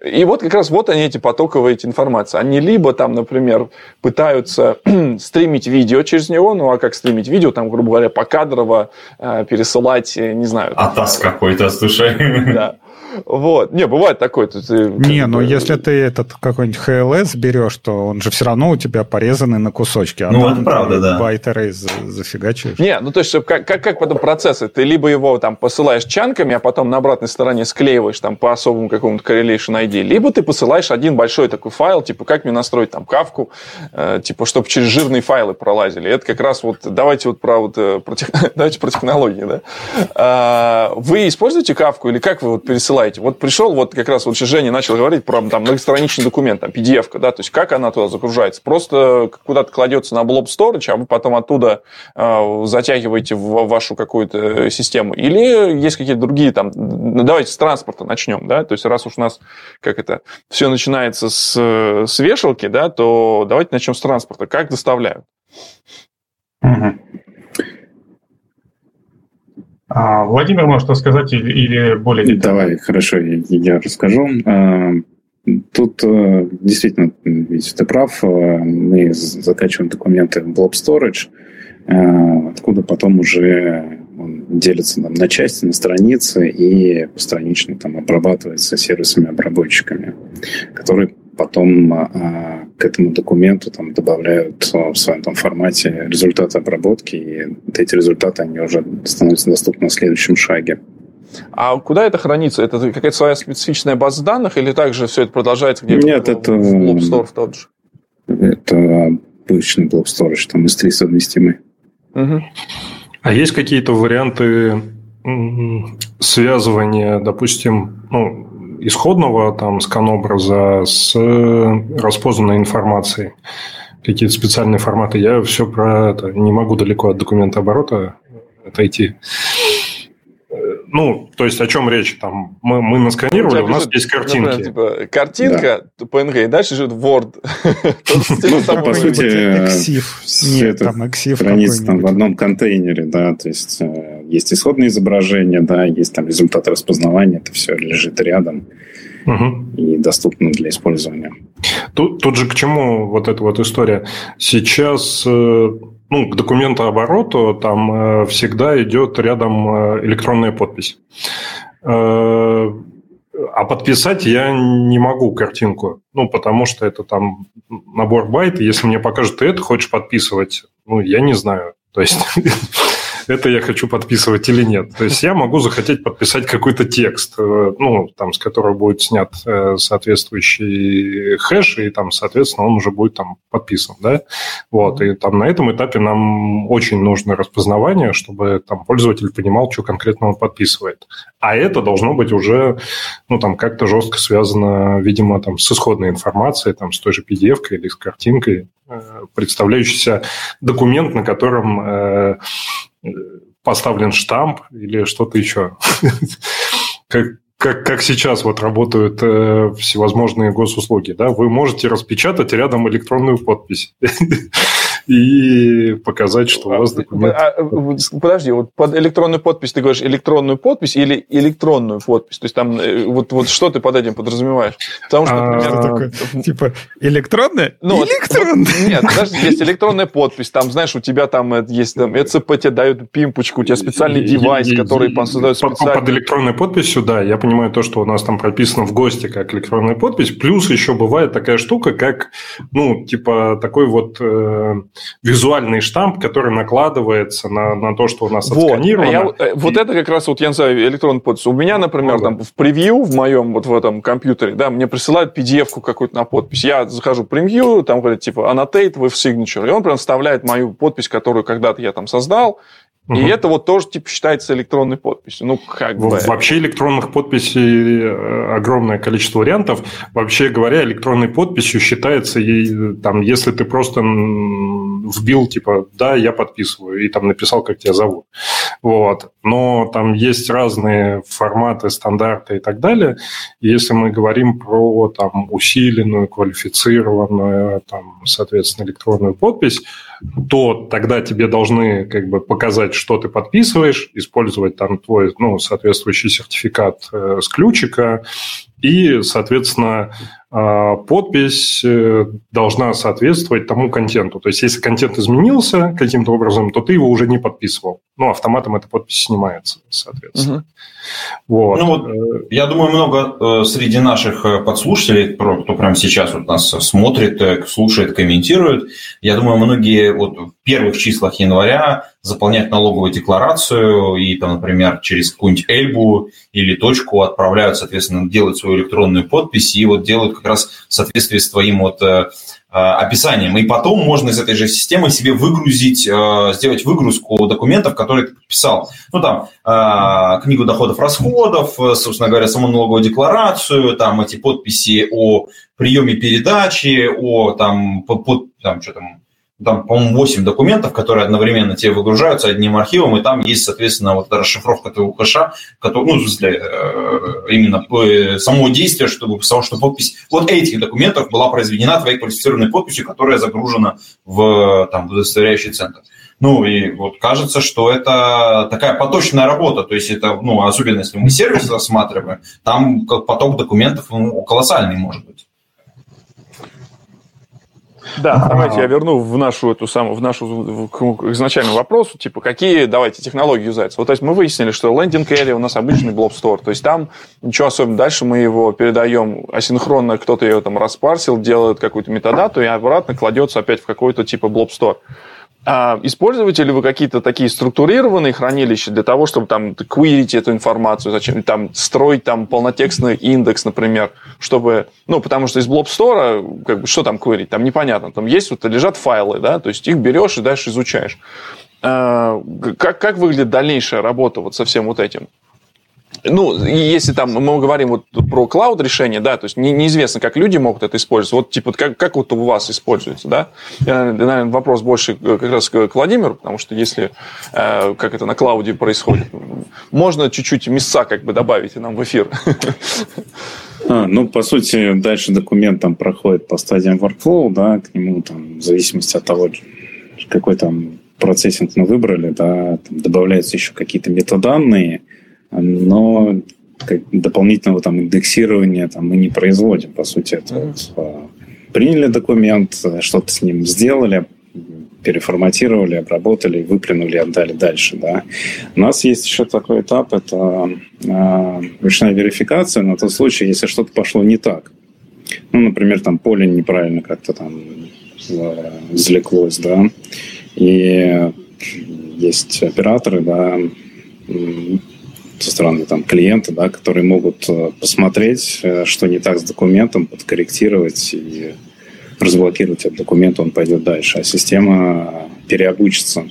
И вот как раз вот они, эти потоковые эти информации. Они либо там, например, пытаются стримить видео через него, ну а как стримить видео, там, грубо говоря, покадрово э, пересылать, э, не знаю. Атас какой-то, слушай. Да. Вот. Не, бывает такое. Ты, не, но если ты этот какой-нибудь HLS берешь, то он же все равно у тебя порезанный на кусочки. А ну, это правда, да. Байт array зафигачиваешь. Не, ну то есть как, как, как потом процессы? Ты либо его там посылаешь чанками, а потом на обратной стороне склеиваешь там по особому какому-то correlation ID, либо ты посылаешь один большой такой файл, типа как мне настроить там кавку, э, типа чтобы через жирные файлы пролазили. Это как раз вот давайте вот про вот э, про, давайте про технологии, да. А, вы используете кавку или как вы вот пересылаете? Вот пришел вот как раз вот Женя начал говорить про там многостраничный документ, там PDF, да, то есть как она туда загружается? Просто куда-то кладется на blob storage, а вы потом оттуда э, затягиваете в вашу какую-то систему. Или есть какие-то другие там, ну, давайте с транспорта начнем, да, то есть раз уж у нас как это все начинается с, с вешалки, да, то давайте начнем с транспорта. Как доставляют? А, Владимир может рассказать или, или более детально? Давай, хорошо, я, я расскажу. А, тут э, действительно, ведь ты прав, э, мы закачиваем документы в Blob Storage, э, откуда потом уже он делится там, на части, на страницы и постранично там обрабатывается сервисами-обработчиками, которые потом а, к этому документу там добавляют в своем там формате результаты обработки, и вот эти результаты, они уже становятся доступны на следующем шаге. А куда это хранится? Это какая-то своя специфичная база данных или также все это продолжается где-то Нет, в, это, в Blob Store в тот же? Это обычный Blob Storage, там S3 совместимый. Угу. А есть какие-то варианты связывания, допустим, ну, исходного там скан-образа с распознанной информацией? Какие-то специальные форматы? Я все про это не могу далеко от документа оборота отойти. Ну, то есть о чем речь? Там мы, мы насканировали, у, у нас есть картинки. Например, типа, картинка, да. PNG, и дальше живет Word. Ну, по сути, все это хранится там в одном контейнере, да, то есть э, есть исходное изображение, да, есть там результаты распознавания, это все лежит рядом и доступно для использования. Тут, тут же к чему вот эта вот история? Сейчас э, ну, к документообороту там э, всегда идет рядом э, электронная подпись. Э, а подписать я не могу картинку, ну, потому что это там набор байт, если мне покажут, ты это хочешь подписывать, ну, я не знаю. То есть это я хочу подписывать или нет. То есть я могу захотеть подписать какой-то текст, э, ну, там, с которого будет снят э, соответствующий хэш, и там, соответственно, он уже будет там подписан, да? Вот, и там на этом этапе нам очень нужно распознавание, чтобы там пользователь понимал, что конкретно он подписывает. А это должно быть уже, ну, там, как-то жестко связано, видимо, там, с исходной информацией, там, с той же PDF или с картинкой, э, представляющийся документ, на котором поставлен штамп или что-то еще. Как, как, как сейчас вот работают э, всевозможные госуслуги, да, вы можете распечатать рядом электронную подпись. и показать, что у вас документ... А, подожди, вот под электронную подпись ты говоришь электронную подпись или электронную подпись? То есть там э, вот, вот что ты под этим подразумеваешь? Потому что, а, например... такое, типа электронная? Ну, электронная? нет, подожди, есть электронная подпись, там, знаешь, у тебя там э, есть там, ЭЦП тебе дают пимпочку, у тебя специальный девайс, который создает специально... Под электронной подписью, да, я понимаю то, что у нас там прописано в ГОСТе как электронная подпись, плюс еще бывает такая штука, как, ну, типа такой вот э, визуальный штамп, который накладывается на, на то, что у нас вот. отсканировано. А я, э, вот это как раз, вот я называю электронный подпись. У меня, например, ну, там в превью в моем вот в этом компьютере, да, мне присылают PDF-ку какую-то на подпись. Я захожу в превью, там говорят, типа, annotate with signature, и он прям вставляет мою подпись, которую когда-то я там создал, Угу. И это вот тоже типа считается электронной подписью. Ну, как бы. Вообще электронных подписей э, огромное количество вариантов. Вообще говоря, электронной подписью считается, там, если ты просто вбил, типа, да, я подписываю, и там написал, как тебя зовут. Вот. Но там есть разные форматы, стандарты и так далее. Если мы говорим про там, усиленную, квалифицированную, там, соответственно, электронную подпись, то тогда тебе должны как бы показать, что ты подписываешь, использовать там твой ну, соответствующий сертификат э, с ключика, и, соответственно, а, подпись э, должна соответствовать тому контенту. То есть, если контент изменился каким-то образом, то ты его уже не подписывал. Ну, автоматом эта подпись снимается, соответственно. Угу. Вот. Ну, вот, э, я думаю, много э, среди наших подслушателей, кто прямо сейчас вот нас смотрит, слушает, комментирует, я думаю, многие вот первых числах января заполняют налоговую декларацию и, там, например, через какую-нибудь Эльбу или точку отправляют, соответственно, делать свою электронную подпись и вот делают как раз в соответствии с твоим вот э, э, описанием. И потом можно из этой же системы себе выгрузить, э, сделать выгрузку документов, которые ты подписал. Ну, там, книгу доходов-расходов, собственно говоря, саму налоговую декларацию, там, эти подписи о приеме передачи, о, там, под, там, что там, там, по-моему, 8 документов, которые одновременно тебе выгружаются одним архивом, и там есть, соответственно, вот эта расшифровка твоего хэша, который, ну, в смысле, э, именно само действие, чтобы, само, что подпись вот этих документов была произведена твоей квалифицированной подписью, которая загружена в, там, в удостоверяющий центр. Ну, и вот кажется, что это такая поточная работа, то есть это, ну, особенно если мы сервис рассматриваем, там поток документов ну, колоссальный может быть. Да, давайте я верну в нашу эту самую, в нашу к изначальному вопросу, типа, какие, давайте, технологии юзаются. Вот, то есть мы выяснили, что лендинг area у нас обычный blob store, то есть там ничего особенного. Дальше мы его передаем асинхронно, кто-то ее там распарсил, делает какую-то метадату и обратно кладется опять в какой-то типа blob store. А используете ли вы какие-то такие структурированные хранилища для того, чтобы там квирить эту информацию, зачем там строить там полнотекстный индекс, например, чтобы, ну, потому что из Blob Store, как бы, что там квирить, там непонятно, там есть вот лежат файлы, да, то есть их берешь и дальше изучаешь. А, как, как выглядит дальнейшая работа вот со всем вот этим? Ну, если там мы говорим вот про клауд решение, да, то есть не, неизвестно, как люди могут это использовать. Вот типа как, как вот у вас используется, да? Я, наверное, вопрос больше как раз к Владимиру, потому что если э, как это на клауде происходит, можно чуть-чуть места как бы добавить и нам в эфир. А, ну, по сути, дальше документ там проходит по стадиям workflow, да, к нему там, в зависимости от того, какой там процессинг мы выбрали, да, там добавляются еще какие-то метаданные, но как дополнительного там индексирования там мы не производим, по сути. Это а, приняли документ, что-то с ним сделали, переформатировали, обработали, выплюнули, отдали дальше. Да. У нас есть еще такой этап, это э, ручная верификация на тот случай, если что-то пошло не так. Ну, например, там поле неправильно как-то там взлеклось, да, и есть операторы, да, со стороны там, клиента, да, которые могут э, посмотреть, э, что не так с документом, подкорректировать и разблокировать этот документ, он пойдет дальше. А система переобучится.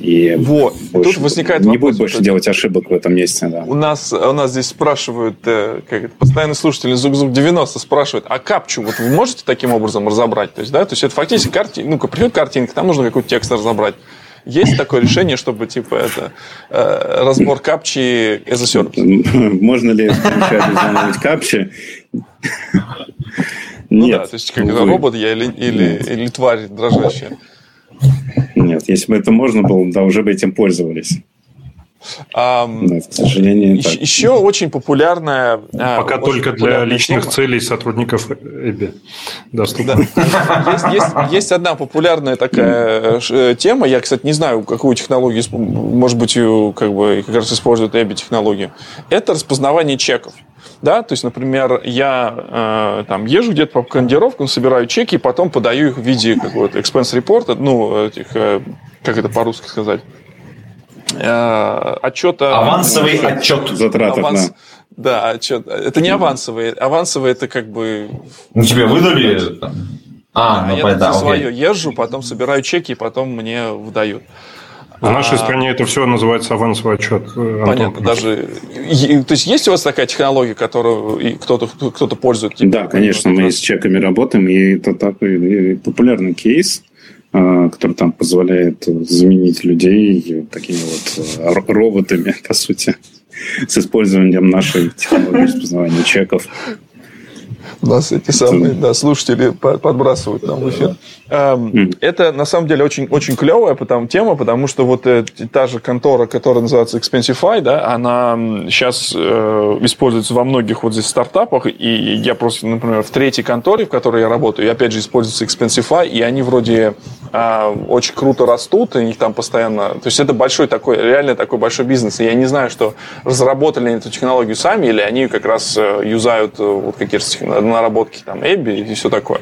И вот. Тут возникает не вопрос, будет больше это... делать ошибок в этом месте. Да. У, нас, у нас здесь спрашивают, э, как это, постоянный слушатель Зук-Зук 90 спрашивает, а капчу вот вы можете таким образом разобрать? То есть, да, то есть это фактически карти... ну, приходит картинка, там нужно какой-то текст разобрать. Есть такое решение, чтобы типа это э, разбор капчи as a service? Можно ли быть капчи? Ну Нет. да, то есть как увы. робот я или, или, или тварь дрожащая. Нет, если бы это можно было, да, уже бы этим пользовались. Да, к сожалению, еще, еще очень популярная... А, Пока очень только для личных тема. целей сотрудников Эбби доступна. Да. Есть, есть, есть одна популярная такая э, тема. Я, кстати, не знаю, какую технологию, может быть, как бы как раз используют Эбби технологию. Это распознавание чеков. Да, то есть, например, я э, там езжу где-то по командировкам, собираю чеки, и потом подаю их в виде какого-то expense репорта, ну, этих, э, как это по-русски сказать, э, отчета... Авансовый ну, отчет. Затрат аванс, да, отчет. Это не авансовый. Авансовый это как бы... Ну, тебе выдали? А, ну, я да, свое езжу, потом собираю чеки, и потом мне выдают. В нашей а, стране это все называется авансовый отчет. Э, понятно, даже... То есть есть у вас такая технология, которую кто-то кто пользуется? Типа, да, конечно, мы с чеками работаем, и это такой популярный кейс. А, который там позволяет заменить людей такими вот а, роботами, по сути, с использованием нашей технологии распознавания чеков. Нас эти самые да, слушатели подбрасывают нам в эфир. Эм, это на самом деле очень, очень клевая потому, тема, потому что вот э, та же контора, которая называется Expensify, да, она сейчас э, используется во многих вот здесь стартапах, и я просто, например, в третьей конторе, в которой я работаю, и опять же используется Expensify, и они вроде э, очень круто растут, и у них там постоянно... То есть это большой такой, реально такой большой бизнес, и я не знаю, что разработали эту технологию сами, или они как раз э, юзают вот какие-то наработки там Эбби и все такое.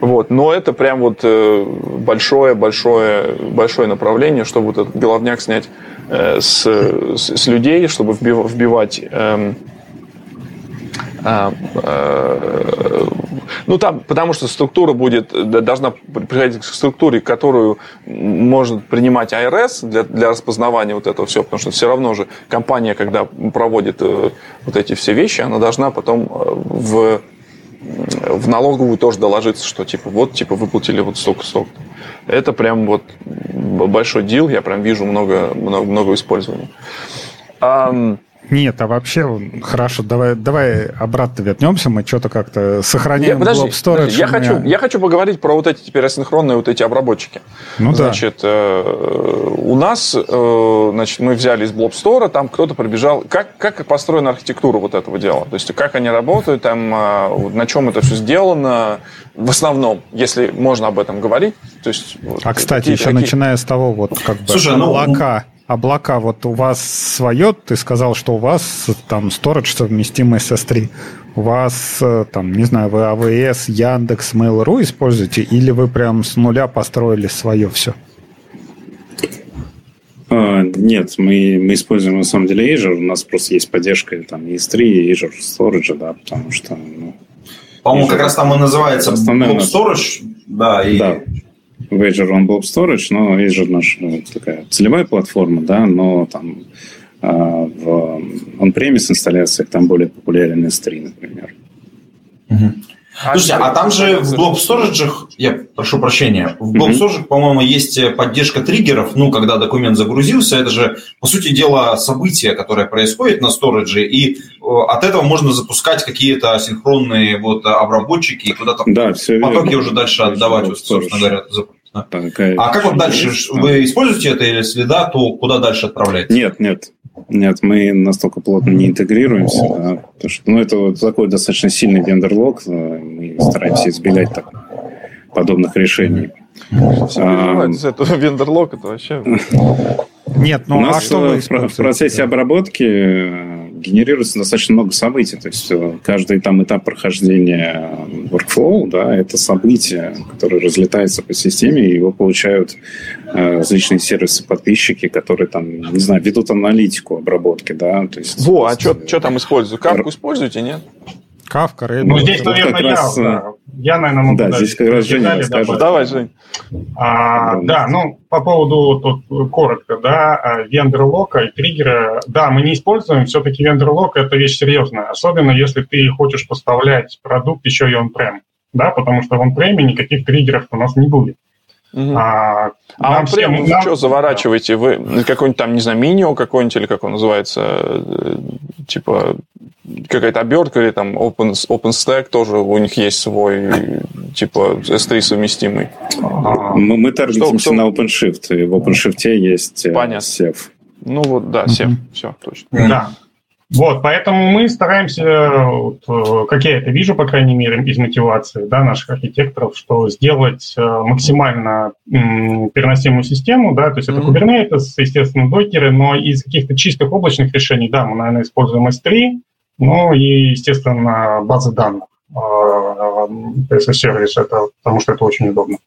Вот. Но это прям вот э, большое направление, чтобы вот этот головняк снять э, с, с, с людей, чтобы вбивать эм, а, э, ну, там, потому что структура будет, должна приходить к структуре, которую может принимать АРС для, для распознавания вот этого всего, потому что все равно же компания, когда проводит вот эти все вещи, она должна потом в в налоговую тоже доложиться, что типа вот типа выплатили вот столько столько. Это прям вот большой дел, я прям вижу много много много использования. Нет, а вообще, хорошо, давай, давай обратно вернемся, мы что-то как-то сохраняем я, подожди, Storage. Я, хочу, я хочу поговорить про вот эти теперь асинхронные вот эти обработчики. Ну значит, да. Э, у нас, э, значит, мы взяли из Blob Store, там кто-то прибежал. Как, как построена архитектура вот этого дела? То есть, как они работают, там, э, на чем это все сделано, в основном, если можно об этом говорить. То есть, а, кстати, еще такие... начиная с того, вот как бы Слушай, ну облака, вот у вас свое, ты сказал, что у вас там storage совместимый с S3. У вас э, там, не знаю, вы AWS, Яндекс, Mail.ru используете, или вы прям с нуля построили свое все? А, нет, мы, мы используем на самом деле Azure. У нас просто есть поддержка там ES3 и Azure Storage, да, потому что... Ну, По-моему, как раз там и называется Blob Storage. Да, и... да Azure он Blob Storage, но Azure наша ну, такая целевая платформа, да, но там а, в он-премис инсталляциях там более популярен S3, например. Угу. Слушайте, а там же в Blob Storage, я прошу прощения, в Blob Storage, по-моему, есть поддержка триггеров, ну, когда документ загрузился, это же, по сути дела, событие, которое происходит на сторидже, и от этого можно запускать какие-то синхронные вот обработчики и куда-то да, все потоки верно. уже дальше отдавать, вот, собственно говоря, да. А как вот дальше? Есть, Вы используете это или если да, то куда дальше отправляете? Нет, нет. Нет, мы настолько плотно не интегрируемся, да, потому что ну, это вот такой достаточно сильный вендор-лог, мы стараемся избегать так, подобных решений. А, это вендор-лог, это вообще... Нет, ну У нас а что вы в, в процессе обработки э, генерируется достаточно много событий. То есть э, каждый там этап прохождения workflow, да, это событие, которое разлетается по системе, и его получают э, различные сервисы, подписчики, которые там, не знаю, ведут аналитику обработки, да. То есть, Во, а что там используют? Кавку используете, нет? Кавка, Red Ну, здесь, наверное, я, раз, да. я, наверное, могу Да, здесь как раз Женя расскажет. Давай, Жень. А, да, ну, по поводу, тут коротко, да, вендор лока и триггера. Да, мы не используем, все-таки вендор лок это вещь серьезная, особенно если ты хочешь поставлять продукт еще и он-прем, да, потому что в он-преме никаких триггеров у нас не будет. Угу. А, а он всем, вы нам... что заворачиваете? Вы какой-нибудь там, не знаю, минио какой-нибудь, или как он называется, э, типа какая-то обертка или там Open, OpenStack тоже у них есть свой типа S3 совместимый. Мы, мы таргетимся что, на OpenShift, и в OpenShift есть э, Понятно. SEF. Ну вот, да, SEF, mm-hmm. все, точно. Да. Вот, поэтому мы стараемся, вот, э, как я это вижу, по крайней мере, из мотивации да, наших архитекторов, что сделать э, максимально м, переносимую систему, да, то есть mm-hmm. это Kubernetes, естественно, докеры, но из каких-то чистых облачных решений, да, мы, наверное, используем S3, ну и, естественно, базы данных. SS-сервис, а, это, потому что это очень удобно.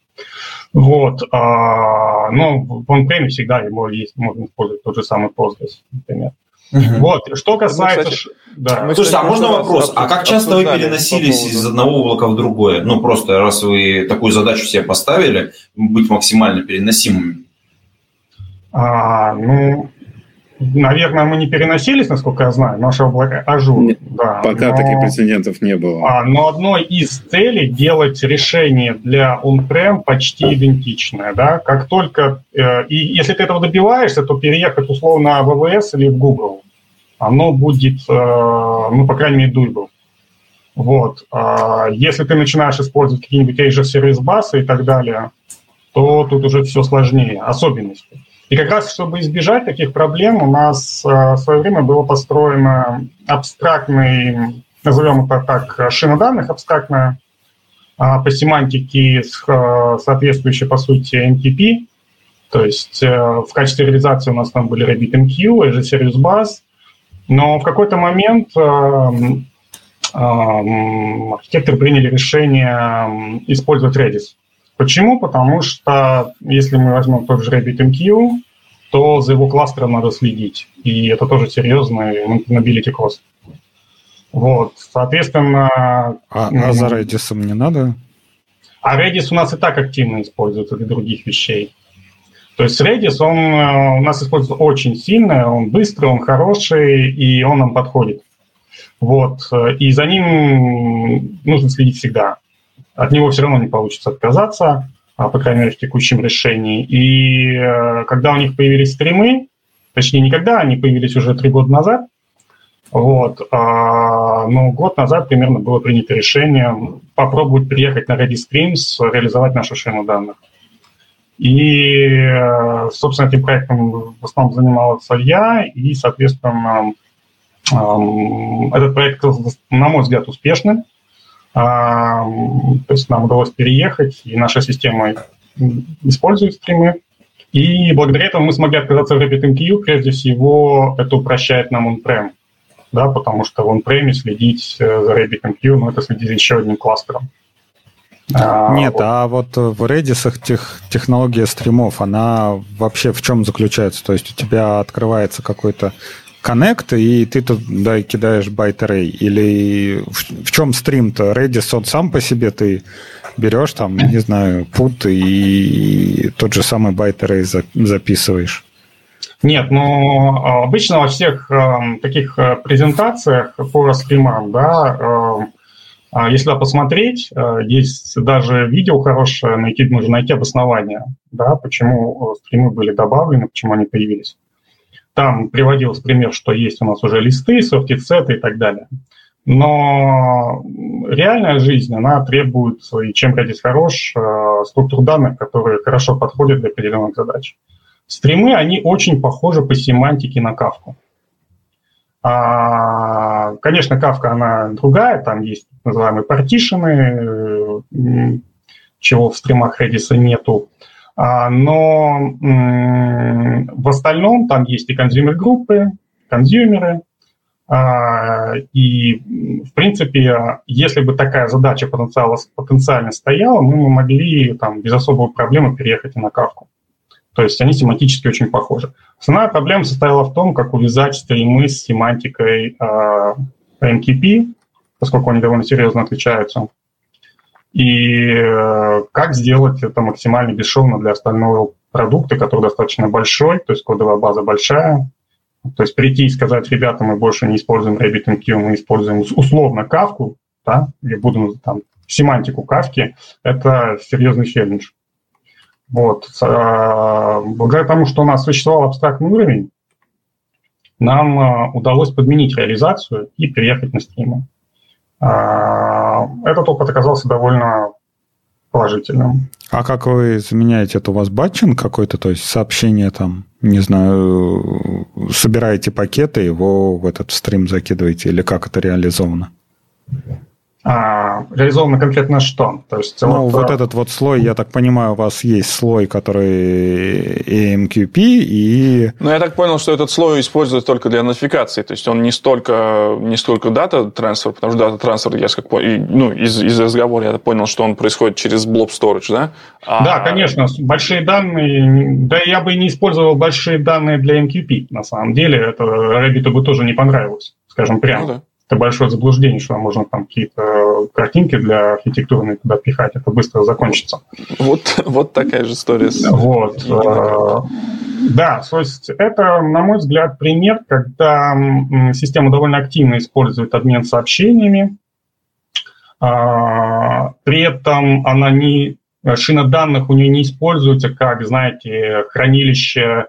Вот. А, ну, в on всегда его есть, можно использовать тот же самый Postgres, например. Угу. Вот, что касается... Ну, кстати, да. Слушайте, а можно вопрос? А как часто вы переносились из одного облака в другое? Ну, просто раз вы такую задачу себе поставили, быть максимально переносимыми. А, ну, Наверное, мы не переносились, насколько я знаю, наше облако Azure. да, пока но, таких прецедентов не было. А, но одной из целей делать решение для on-prem почти идентичное. Да? Как только, э, и если ты этого добиваешься, то переехать условно в AWS или в Google, оно будет, э, ну, по крайней мере, doable. Вот. А если ты начинаешь использовать какие-нибудь Azure Service Bus и так далее, то тут уже все сложнее, особенности. И как раз, чтобы избежать таких проблем, у нас в свое время было построено абстрактный, назовем это так, шина данных абстрактная, а, по семантике соответствующей, по сути, MTP. То есть э, в качестве реализации у нас там были RabbitMQ, Azure Service Bus, но в какой-то момент архитекторы приняли решение использовать Redis. Почему? Потому что если мы возьмем тот же RabbitMQ, то за его кластером надо следить. И это тоже серьезный mobility cost. Вот, соответственно... А, а за Redis не надо? А Redis у нас и так активно используется для других вещей. То есть Redis, он э, у нас используется очень сильно, он быстрый, он хороший, и он нам подходит. Вот. И за ним нужно следить всегда. От него все равно не получится отказаться, а, по крайней мере, в текущем решении. И э, когда у них появились стримы, точнее, не когда, они появились уже три года назад, вот. А, но год назад примерно было принято решение попробовать приехать на Redis Streams, реализовать нашу шину данных. И, э, собственно, этим проектом в основном занимался я, и, соответственно, этот проект, на мой взгляд, успешный. То есть нам удалось переехать, и наша система использует стримы. И благодаря этому мы смогли отказаться в RabbitMQ. Прежде всего, это упрощает нам on-prem да, потому что в on-prem е следить э, за RabbitMQ, ну, это следить за еще одним кластером. А, Нет, вот. а вот в Redis тех, технология стримов, она вообще в чем заключается? То есть у тебя открывается какой-то коннект, и ты туда кидаешь byte array? Или в, в чем стрим-то? Redis, он сам по себе ты берешь там, не знаю, put и тот же самый byte array записываешь? Нет, ну обычно во всех э, таких презентациях по стримам, да, э, а если посмотреть, э, есть даже видео хорошее, найти, можно найти обоснование, да, почему э, стримы были добавлены, почему они появились. Там приводился пример, что есть у нас уже листы, софтицеты и так далее. Но реальная жизнь, она требует, и чем Redis хорош, э, структур данных, которые хорошо подходят для определенных задач. Стримы, они очень похожи по семантике на кавку. А, конечно, кавка, она другая, там есть называемые партишены, чего в стримах Redis нету. А, но в остальном там есть и консюмер-группы, консюмеры, а, и, в принципе, если бы такая задача потенциально стояла, мы могли там, без особой проблемы переехать на кавку. То есть они семантически очень похожи. Основная проблема состояла в том, как увязать стримы с семантикой э, MKP, поскольку они довольно серьезно отличаются. И э, как сделать это максимально бесшовно для остального продукта, который достаточно большой, то есть кодовая база большая. То есть прийти и сказать, ребята, мы больше не используем RabbitMQ, мы используем условно кавку, да, или буду там семантику кавки, это серьезный челлендж. Вот. А, благодаря тому, что у нас существовал абстрактный уровень, нам а, удалось подменить реализацию и переехать на стримы. А, этот опыт оказался довольно положительным. А как вы заменяете это? У вас батчинг какой-то, то есть сообщение там, не знаю, собираете пакеты, его в этот стрим закидываете, или как это реализовано? А, реализовано конкретно что? То есть, ну, вот, вот этот вот слой, я так понимаю, у вас есть слой, который AMQP и... Ну, я так понял, что этот слой используется только для нотификации, то есть он не столько, не столько дата трансфер, потому что дата трансфер, я как понял, ну, из, из разговора я понял, что он происходит через blob storage, да? А... Да, конечно, большие данные, да я бы не использовал большие данные для MQP, на самом деле, это Rabbit бы тоже не понравилось, скажем прямо. Ну, да это большое заблуждение, что можно там какие-то картинки для архитектурной туда пихать, это быстро закончится. Вот, вот такая же история. Вот. Э, да, то есть это, на мой взгляд, пример, когда система довольно активно использует обмен сообщениями, а, при этом она не, шина данных у нее не используется как, знаете, хранилище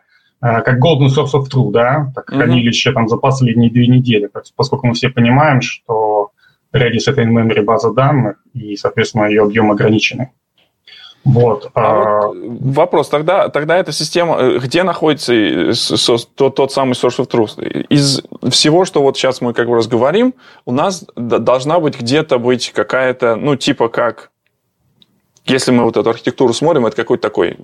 как golden source of truth, да, так mm-hmm. хранилище там за последние две недели, поскольку мы все понимаем, что Redis — это in-memory база данных, и, соответственно, ее объем ограниченный. Вот. А, а вот вопрос, тогда, тогда эта система, э, где находится тот, тот самый source of truth? Из всего, что вот сейчас мы как бы разговорим, у нас должна быть где-то быть какая-то, ну, типа как если мы вот эту архитектуру смотрим, это какой-то такой э,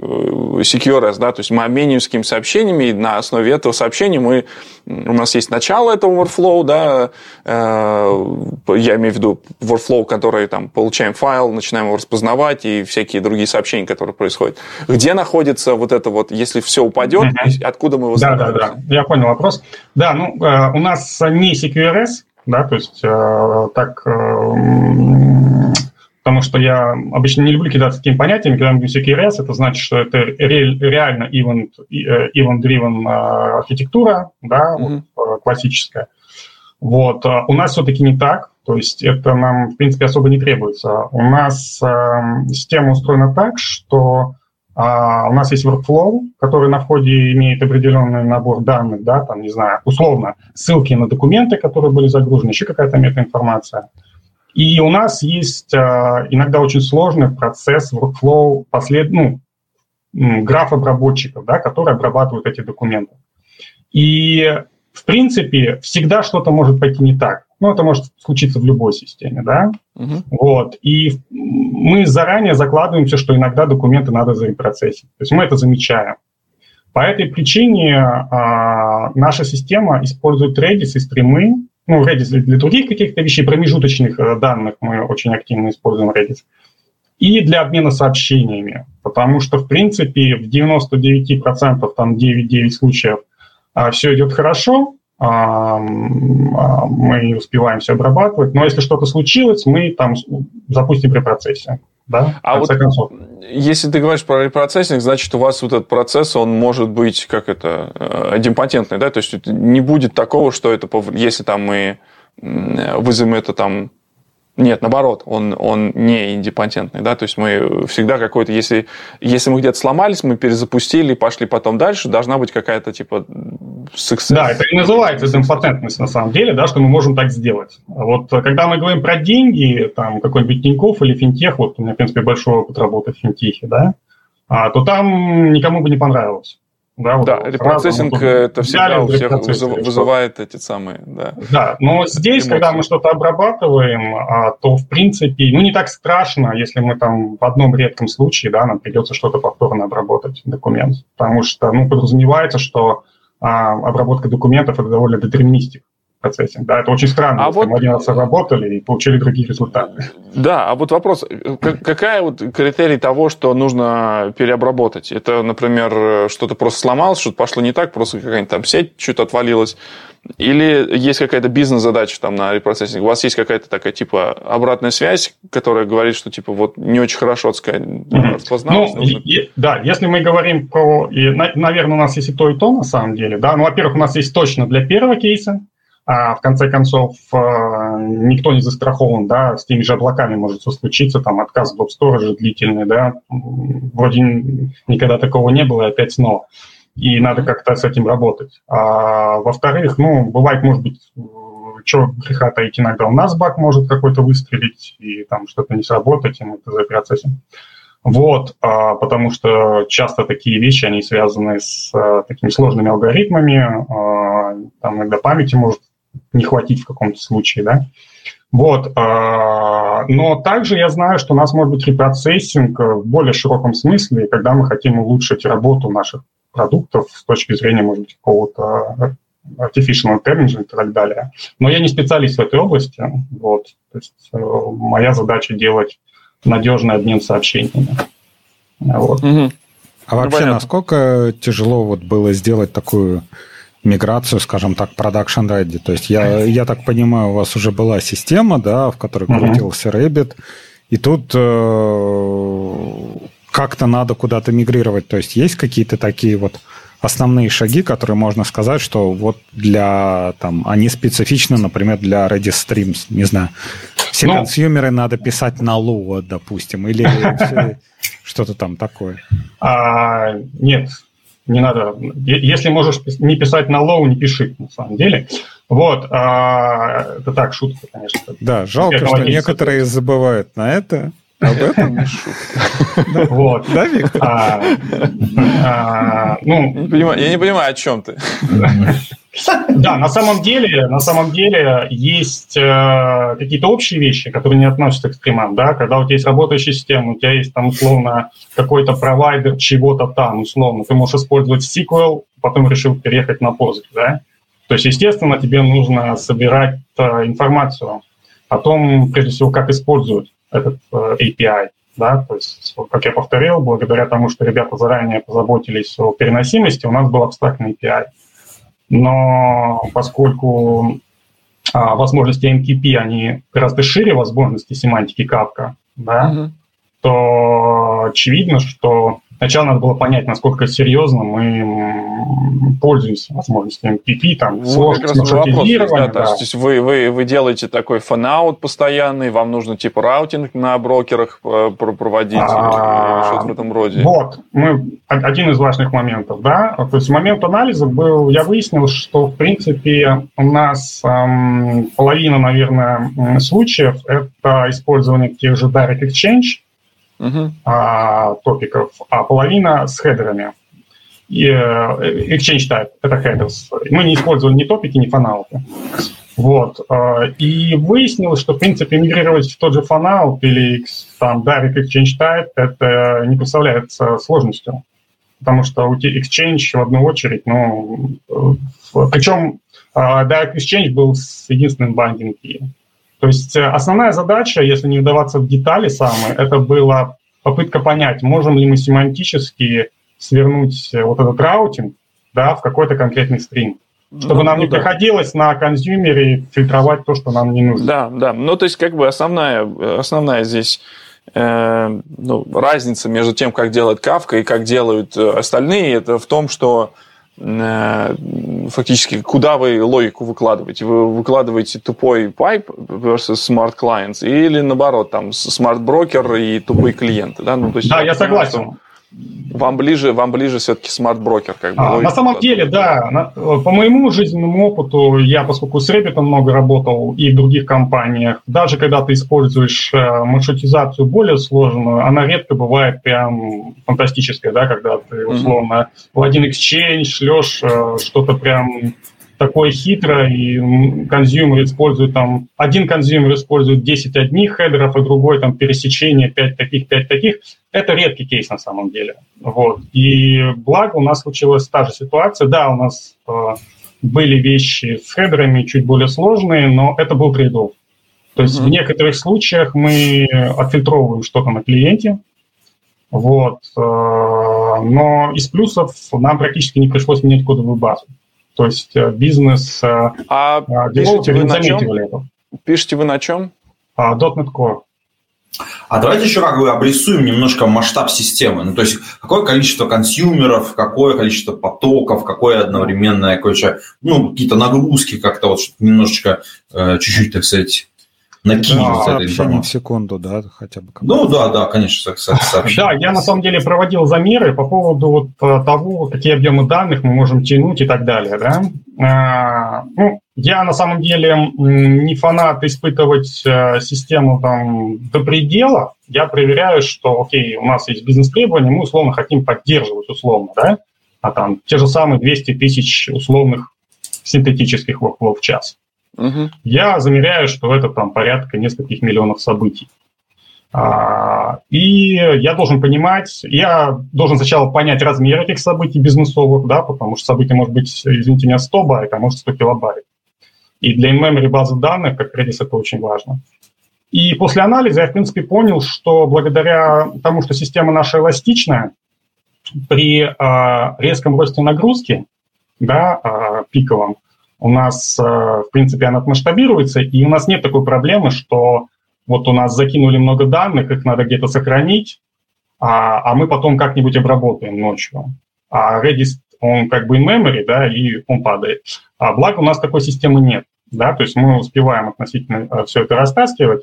secure да, то есть мы обмениваемся какими сообщениями, и на основе этого сообщения мы, у нас есть начало этого workflow, да, э, я имею в виду workflow, который там получаем файл, начинаем его распознавать, и всякие другие сообщения, которые происходят. Где находится вот это вот, если все упадет, mm-hmm. откуда мы его Да, да, да, я понял вопрос. Да, ну, э, у нас не CQRS, да, то есть так потому что я обычно не люблю кидаться такими понятиями, когда мы говорим CKRS, это значит, что это реально event, э, event-driven э, архитектура, да, mm-hmm. вот, э, классическая. Вот. У нас все-таки не так, то есть это нам, в принципе, особо не требуется. У нас э, система устроена так, что э, у нас есть workflow, который на входе имеет определенный набор данных, да, там, не знаю, условно, ссылки на документы, которые были загружены, еще какая-то метаинформация. И у нас есть а, иногда очень сложный процесс, workflow, послед... ну, граф обработчиков, да, которые обрабатывают эти документы. И, в принципе, всегда что-то может пойти не так. Ну, это может случиться в любой системе, да? Угу. Вот. И мы заранее закладываемся, что иногда документы надо зарепроцессить. То есть мы это замечаем. По этой причине а, наша система использует Redis и стримы ну, Redis для других каких-то вещей, промежуточных э, данных мы очень активно используем Redis. И для обмена сообщениями, потому что, в принципе, в 99%, там 9-9 случаев а, все идет хорошо, мы успеваем все обрабатывать, но если что-то случилось, мы там запустим при процессе. Да? А вот концов. если ты говоришь про репроцессинг, значит, у вас вот этот процесс, он может быть, как это, э, идемпотентный, да? То есть, не будет такого, что это, если там мы вызовем это там нет, наоборот, он, он не индепатентный, да, то есть мы всегда какой-то, если, если мы где-то сломались, мы перезапустили, пошли потом дальше, должна быть какая-то типа success. Да, это и называется идемпотентность на самом деле, да, что мы можем так сделать. Вот когда мы говорим про деньги, там какой-нибудь Тинькофф или финтех, вот у меня, в принципе, большой опыт работы в финтехе, да, а, то там никому бы не понравилось. Да, вот да репроцессинг вот, это всегда у всех вызывает эти самые, да. Да, но здесь, эмоции. когда мы что-то обрабатываем, а, то в принципе, ну не так страшно, если мы там в одном редком случае, да, нам придется что-то повторно обработать документ, потому что, ну, подразумевается, что а, обработка документов это довольно детерминистик процессе. Да, это очень странно, а вот... мы один раз работали и получили другие результаты. Да, а вот вопрос, какая вот критерий того, что нужно переобработать? Это, например, что-то просто сломалось, что-то пошло не так, просто какая-нибудь там сеть что-то отвалилась, или есть какая-то бизнес-задача там на репроцессинг? У вас есть какая-то такая типа обратная связь, которая говорит, что типа вот не очень хорошо сказать, распознал? Ну, и, да, если мы говорим про... И, наверное, у нас есть и то, и то на самом деле. Да? Ну, во-первых, у нас есть точно для первого кейса, а в конце концов э, никто не застрахован, да, с теми же облаками может все случиться, там отказ в стоп длительный, да, вроде никогда такого не было, и опять снова. И надо как-то с этим работать. А, во-вторых, ну, бывает, может быть, что греха таить, иногда у нас баг может какой-то выстрелить, и там что-то не сработать, и мы это запроцессим. Вот, а, потому что часто такие вещи, они связаны с а, такими сложными алгоритмами, а, там иногда памяти может не хватить в каком-то случае, да. Вот. А, но также я знаю, что у нас может быть репроцессинг в более широком смысле, когда мы хотим улучшить работу наших продуктов с точки зрения, может быть, какого-то artificial intelligence и так далее. Но я не специалист в этой области. Вот. То есть э, моя задача делать надежный обмен сообщениями. Вот. Угу. А вообще, ну, насколько тяжело вот было сделать такую миграцию, скажем так, production ready. То есть я, я так понимаю, у вас уже была система, да, в которой uh-huh. крутился Rabbit, и тут э, как-то надо куда-то мигрировать. То есть есть какие-то такие вот основные шаги, которые можно сказать, что вот для, там, они специфичны, например, для Redis Streams, не знаю, все ну, консюмеры надо писать на Lua, допустим, или что-то там такое? А, нет, не надо. Если можешь не писать на low, не пиши, на самом деле. Вот, а, это так, шутка, конечно. Да, жалко, что некоторые забывают на это. Об этом не шутка. Вот. Да, Виктор? А, а, ну, я не понимаю, о чем ты. Да, на самом деле, на самом деле есть э, какие-то общие вещи, которые не относятся к стримам, да, когда у тебя есть работающая система, у тебя есть там условно какой-то провайдер чего-то там, условно, ты можешь использовать SQL, потом решил переехать на Postgre, да, то есть, естественно, тебе нужно собирать э, информацию о том, прежде всего, как используют этот э, API, да, то есть, как я повторил, благодаря тому, что ребята заранее позаботились о переносимости, у нас был абстрактный API – но поскольку а, возможности MQP, они гораздо шире возможности семантики Kafka, да, mm-hmm. то очевидно, что Сначала надо было понять, насколько серьезно мы пользуемся возможностями PP, там, сложность маршрутизирования. Да, да. То есть вы, вы, вы делаете такой fanout постоянный, вам нужно типа routing на брокерах э, проводить, а, что-то в этом роде. Вот, мы, один из важных моментов, да, то есть момент анализа был, я выяснил, что, в принципе, у нас эм, половина, наверное, случаев это использование тех же Direct Exchange, uh-huh. а, топиков, а половина с header ами. И, э, exchange type – это headers. Мы не использовали ни топики, ни fanout ы. Вот. А, и выяснилось, что, в принципе, мигрировать в тот же fanout или там direct exchange type – это не представляется сложностью. Потому что у тебя exchange в одну очередь, ну, причем а, direct exchange был с единственным key. То есть э, основная задача, если не вдаваться в детали самые, это была попытка понять, можем ли мы семантически свернуть э, вот этот routing да, в какой-то конкретный стрим. Чтобы ну, нам ну, не да. приходилось на consumer е фильтровать то, что нам не нужно. Да, да. Ну, то есть, как бы основная, основная здесь э, ну, разница между тем, как делает Kafka и как делают э, остальные, это в том, что фактически, куда вы логику выкладываете? Вы выкладываете тупой pipe versus smart clients или наоборот, там, smart брокер и тупые клиенты, да? Ну, то есть, да, я согласен. Вам ближе, вам ближе все-таки smart-брокер. Как бы, а, на самом деле, да. На, по моему жизненному опыту, я, поскольку с Rabbit ом много работал и в других компаниях, даже когда ты используешь э, маршрутизацию более сложную, она редко бывает прям фантастическая, да, когда ты условно mm-hmm. в один exchange шлешь э, что-то прям такое хитро, и consumer использует там, один консюмер использует 10 одних header ов, а другой там пересечение 5 таких, 5 таких. Это редкий кейс на самом деле. Вот. И благо у нас случилась та же ситуация. Да, у нас э, были вещи с header ами чуть более сложные, но это был trade-off. То есть mm-hmm. в некоторых случаях мы отфильтровываем что-то на клиенте, вот. Э, но из плюсов нам практически не пришлось менять кодовую базу. То есть э, бизнес... Э, а э, пишете вы на чем? Это. Пишете вы на чем? А, .NET Core. А давайте еще как бы обрисуем немножко масштаб системы. Ну, то есть, какое количество консюмеров, какое количество потоков, какое одновременное, какое ну, какие-то нагрузки как-то вот немножечко, чуть-чуть, так сказать, накинуть да, информацией. в секунду, да, хотя бы. Ну да, да, конечно, сообщение. Да, я на самом деле проводил замеры по поводу вот э, того, какие объемы данных мы можем тянуть и так далее, да. А, ну, я на самом деле не фанат испытывать э, систему там до предела. Я проверяю, что, окей, у нас есть бизнес-требования, мы условно хотим поддерживать условно, да, а там те же самые 200 тысяч условных синтетических workflow в час. Угу. Я замеряю, что это там порядка нескольких миллионов событий. А, и я должен понимать, я должен сначала понять размер этих событий бизнесовых, да, потому что событие может быть, извините меня, 100 байт, а может 100 килобайт. И для in-memory базы данных, как Redis, это очень важно. И после анализа я, в принципе, понял, что благодаря тому, что система наша эластичная, при э, резком росте нагрузки, да, э, пиковом, у нас, э, в принципе, она масштабируется, и у нас нет такой проблемы, что вот у нас закинули много данных, их надо где-то сохранить, а, а мы потом как-нибудь обработаем ночью. А Redis, он как бы in memory, да, и он падает. А благо у нас такой системы нет, да, то есть мы успеваем относительно э, все это растаскивать,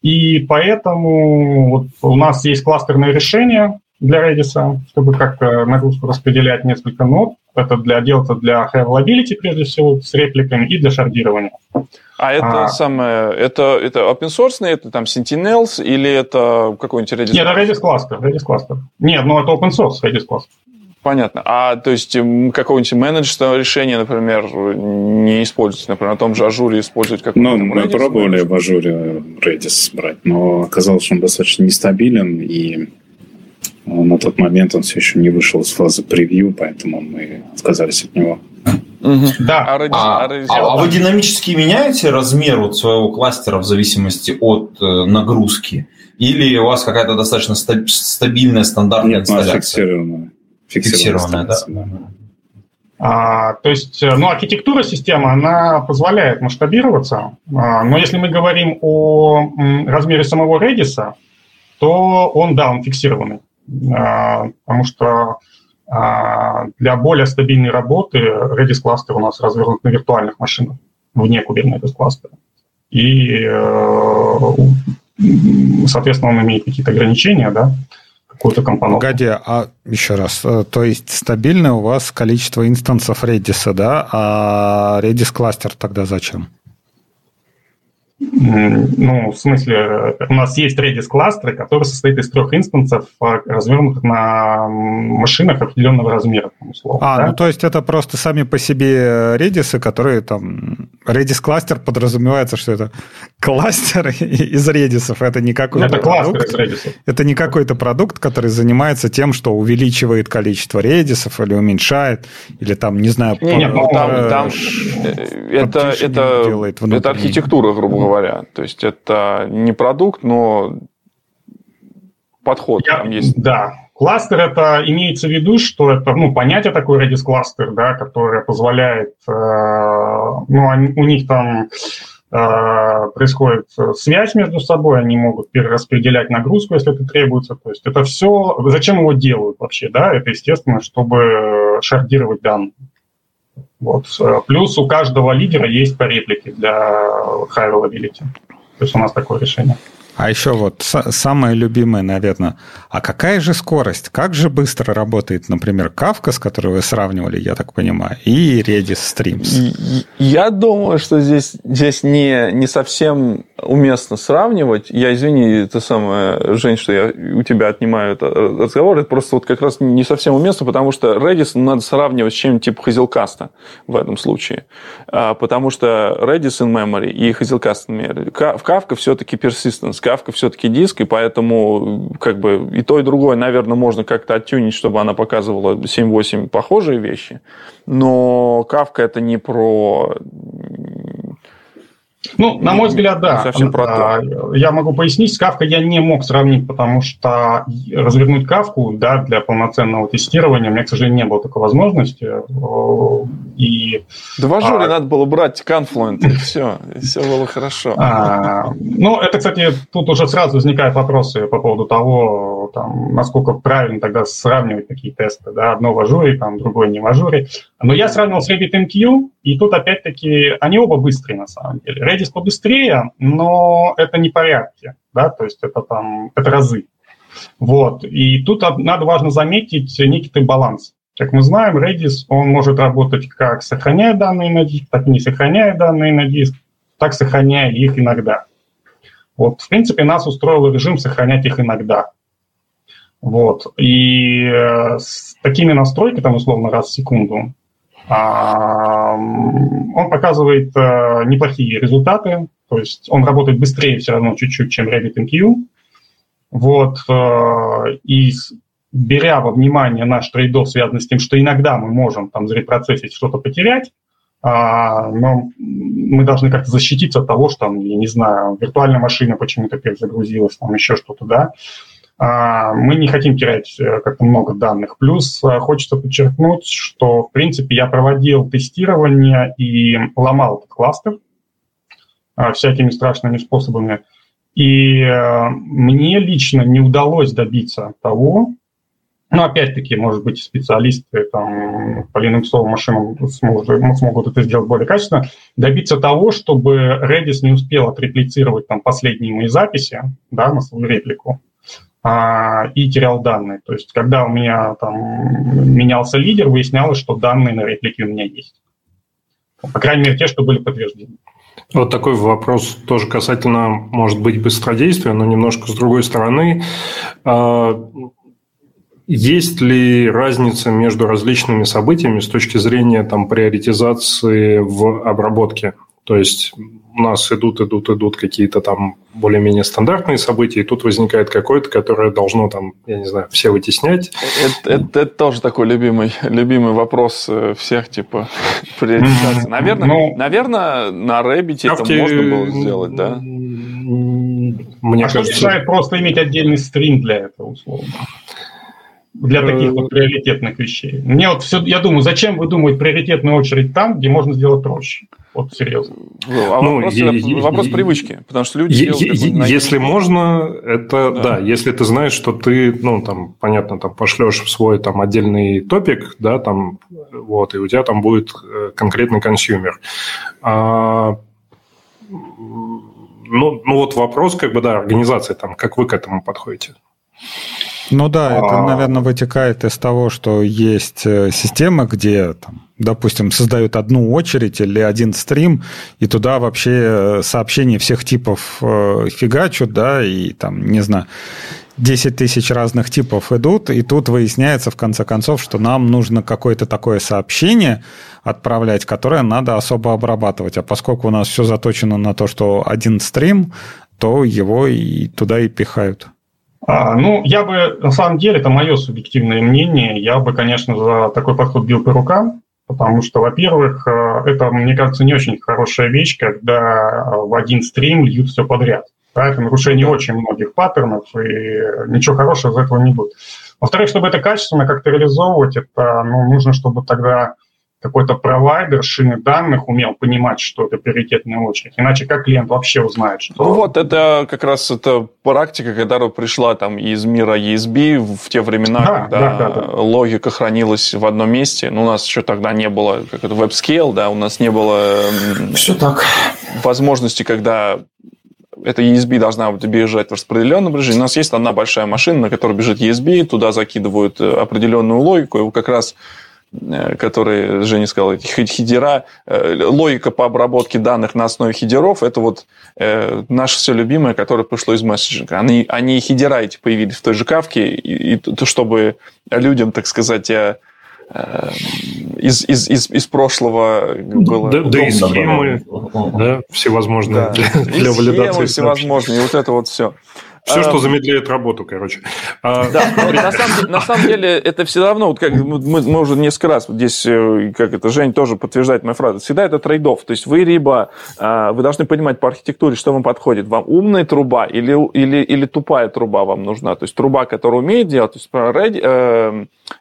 и поэтому вот у нас есть кластерное решение, для Redis, чтобы как-то нагрузку распределять несколько нод. Это для делаться для high availability, прежде всего, с репликами, и для шардирования. А это а, самое, это, это open source, это там Sentinels или это какой-нибудь Redis? Нет, это Redis Cluster, Redis Cluster. Нет, ну это open source Redis Cluster. Понятно. А то есть какое-нибудь менеджерское решение, например, не использовать, например, на том же ажуре использовать какой-то Ну, мы Redis, пробовали в ажуре Redis брать, но оказалось, что он достаточно нестабилен, и на тот момент он все еще не вышел из фазы превью, поэтому мы отказались от него. Угу. Да. А, а, а, а вы динамически меняете размер вот своего кластера в зависимости от э, нагрузки? Или у вас какая-то достаточно стабильная стандартная Нет, инсталляция? Фиксированная. Фиксированная, да? да. А, то есть, э, ну, архитектура системы, она позволяет масштабироваться, а, но если мы говорим о размере самого Redis, то он, да, он фиксированный, потому что а, для более стабильной работы Redis кластер у нас развернут на виртуальных машинах, вне Kubernetes кластера. И, э, соответственно, он имеет какие-то ограничения, да, какую-то компоненту. Погоди, а еще раз, э, то есть стабильное у вас количество инстансов Redis, да, а Redis кластер тогда зачем? Ну, в смысле, у нас есть Redis кластеры, который состоит из трех инстансов, а, развернутых на машинах определенного размера, условно. А, да? ну то есть это просто сами по себе Redis, которые там... Redis кластер подразумевается, что это кластер из Redis. Это не какой-то это продукт. Из Redis. Это не какой-то продукт, который занимается тем, что увеличивает количество Redis или уменьшает, или там, не знаю... Не, нет, ну, там, там это, это, это архитектура, грубо говоря говоря. То есть это не продукт, но подход Я, там есть. Да, Кластер это имеется в виду, что это ну, понятие такое Redis кластер, да, которое позволяет, э, ну, они, у них там э, происходит связь между собой, они могут перераспределять нагрузку, если это требуется. То есть это все, зачем его делают вообще, да, это естественно, чтобы шардировать данные. Вот. Плюс у каждого лидера есть по реплике для high availability. То есть у нас такое решение. А еще вот самое любимое, наверное, а какая же скорость? Как же быстро работает, например, Kafka, с которой вы сравнивали, я так понимаю, и Redis Streams? Я думаю, что здесь, здесь не, не совсем уместно сравнивать. Я, извини, это самое, Жень, что я у тебя отнимаю это разговор, это просто вот как раз не совсем уместно, потому что Redis надо сравнивать с чем-нибудь типа Hazelcast в этом случае. А, потому что Redis in memory и Hazelcast in memory. В Kafka все-таки persistence Кавка все-таки диск, и поэтому как бы и то, и другое, наверное, можно как-то оттюнить, чтобы она показывала 7-8 похожие вещи. Но Kafka это не про ну, на мой взгляд, да. Совсем про то. Я могу пояснить, с Кафкой я не мог сравнить, потому что развернуть Кафку да, для полноценного тестирования у меня, к сожалению, не было такой возможности. И, да в Azure а, надо было брать Confluent, и все, и все было хорошо. А, ну, это, кстати, тут уже сразу возникают вопросы по поводу того, там, насколько правильно тогда сравнивать такие тесты. Да? Одно в Azure, там, другое не в Ажуре. Но я сравнивал с RabbitMQ, и тут опять-таки они оба быстрые на самом деле. Redis побыстрее, но это не порядки, да, то есть это там, это разы. Вот, и тут надо важно заметить некий баланс. Как мы знаем, Redis, он может работать как сохраняя данные на диск, так и не сохраняя данные на диск, так сохраняя их иногда. Вот, в принципе, нас устроил режим сохранять их иногда. Вот, и э, с такими настройками, там, условно, раз в секунду, он показывает э, неплохие результаты, то есть он работает быстрее все равно чуть-чуть, чем RabbitMQ. Вот, э, и беря во внимание наш трейдов, связанный с тем, что иногда мы можем там зарепроцессить, что-то потерять, а, но мы должны как-то защититься от того, что, я не знаю, виртуальная машина почему-то перезагрузилась, там еще что-то, да, мы не хотим терять э, как-то много данных. Плюс э, хочется подчеркнуть, что, в принципе, я проводил тестирование и ломал этот кластер э, всякими страшными способами. И мне лично не удалось добиться того, ну, опять-таки, может быть, специалисты там, по Linux машинам смогут, смогут это сделать более качественно, добиться того, чтобы Redis не успел отреплицировать там последние мои записи, да, на свою реплику, а, и терял данные. То есть, когда у меня там менялся лидер, выяснялось, что данные на реплике у меня есть. По крайней мере, те, что были подтверждены. Вот такой вопрос тоже касательно, может быть, быстродействия, но немножко с другой стороны. А, есть ли разница между различными событиями с точки зрения там, приоритизации в обработке? То есть у нас идут, идут, идут какие-то там более-менее стандартные события, и тут возникает какое-то, которое должно там, я не знаю, все вытеснять. Это, это, это тоже такой любимый, любимый вопрос э, всех, типа, приоритизации. Наверное, ну, наверное, на Рэббите это можно было сделать, да? Мне а кажется... что мешает просто иметь отдельный стрим для этого, условно? Для э, таких вот приоритетных вещей. Мне вот все, я думаю, зачем вы думаете приоритетную очередь там, где можно сделать проще? Вот серьезно. Ну, а ну, вопрос, е- вопрос привычки, потому что люди е- Если можно, это да. да, если ты знаешь, что ты, ну, там, понятно, там пошлешь в свой там отдельный топик, да, там, вот, и у тебя там будет э, конкретный consumer. А, ну, ну, вот вопрос, как бы, да, организации, там, как вы к этому подходите? Ну да, это, а. наверное, вытекает из того, что есть э, система, где, там, допустим, создают одну очередь или один стрим, и туда вообще э, сообщения всех типов э, фигачут, да, и там, не знаю, 10 тысяч разных типов идут, и тут выясняется, в конце концов, что нам нужно какое-то такое сообщение отправлять, которое надо особо обрабатывать. А поскольку у нас все заточено на то, что один стрим, то его и туда и пихают. А, ну, я бы, на самом деле, это мое субъективное мнение, я бы, конечно, за такой подход бил по рукам, потому что, во-первых, э, это, мне кажется, не очень хорошая вещь, когда в один стрим льют все подряд. Да, это нарушение очень многих паттернов, и ничего хорошего из этого не будет. Во-вторых, чтобы это качественно как-то реализовывать, это ну, нужно, чтобы тогда какой-то провайдер шины данных умел понимать, что это приоритетная очередь. Иначе как клиент вообще узнает, что... Ну вот, это как раз это практика, которая пришла там из мира ESB в те времена, да, когда да, да, да. логика хранилась в одном месте. Ну, у нас еще тогда не было, как это, WebScale, да, у нас не было... Все так. Возможности, когда эта ESB должна бежать в распределенном режиме. У нас есть одна большая машина, на которой бежит ESB, туда закидывают определенную логику, и как раз Э, которые Женя сказал, эти хидера, э, логика по обработке данных на основе хидеров, это вот э, наше все любимое, которое пришло из месседжинга. Они, они хидера эти появились в той же кавке, и, и, чтобы людям, так сказать, из, из, из, из прошлого было да, да и схемы, да, всевозможные да. для, для валидации. Схемы всевозможные, и вот это вот все. Все, что замедляет работу, короче. А, да, на самом, на самом деле это все равно, вот как мы, мы уже несколько раз здесь, э, как это, Жень тоже подтверждает мою фразу, всегда это трейдов. То есть вы либо, а, вы должны понимать по архитектуре, что вам подходит. Вам умная труба или, или, или тупая труба вам нужна. То есть труба, которая умеет делать, то есть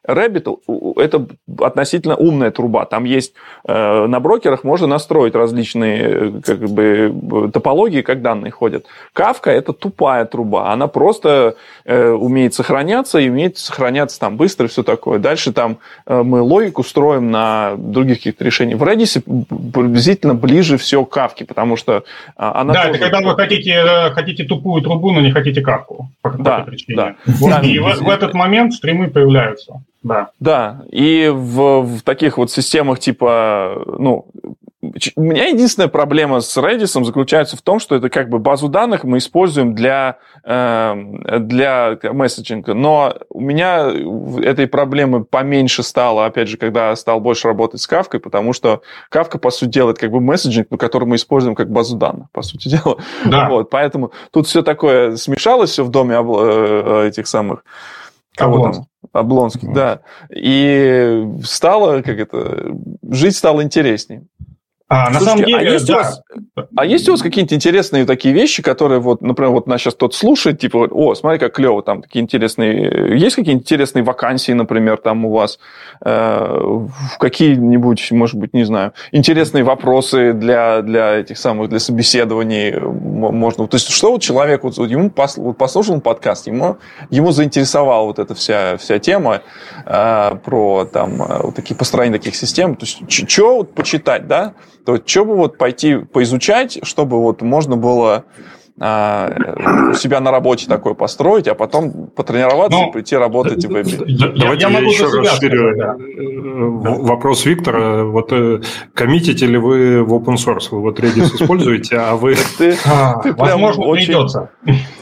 Rabbit, э, это относительно умная труба. Там есть э, на брокерах можно настроить различные как бы, топологии, как данные ходят. Кавка это тупая труба. Она просто э, умеет сохраняться и умеет сохраняться там быстро и все такое. Дальше там э, мы логику строим на других каких-то решениях. В Redis приблизительно ближе все к кавке, потому что э, она Да, это когда вы хотите, э, хотите тупую трубу, но не хотите кавку. По да, да. Вот, и в, в этот момент стримы появляются. Да. Да, и в, в таких вот системах типа, ну, у меня единственная проблема с Redis заключается в том, что это как бы базу данных мы используем для, э, для месседжинга, но у меня этой проблемы поменьше стало, опять же, когда я стал больше работать с Kafka, потому что Kafka, по сути, делает как бы месседжинг, но который мы используем как базу данных, по сути дела. Да. Вот, поэтому тут все такое смешалось все в доме э, этих самых... Кого Облонских. там? Облонских, mm. да. И стало, как это, жить стало интереснее. А, на самом деле, а есть, да. у вас, а есть у вас какие-нибудь интересные такие вещи, которые, вот, например, вот нас сейчас тот слушает, типа, о, смотри, как клево, там такие интересные... Есть какие-нибудь интересные вакансии, например, там у вас? Э, какие-нибудь, может быть, не знаю, интересные вопросы для, для этих самых, для собеседований можно? То есть, что вот человек, вот, ему послушал подкаст, ему, ему заинтересовала вот эта вся, вся тема э, про там э, вот такие построения таких систем. То есть, что вот почитать, да? То что бы вот пойти поизучать, чтобы вот можно было а, у себя на работе такое построить, а потом потренироваться ну, и прийти работать в вебе. Давайте я, я, я еще расширю да. вопрос Виктора. Вот э, коммитите ли вы в open source? Вы вот Redis используете, а вы... А, возможно, придется.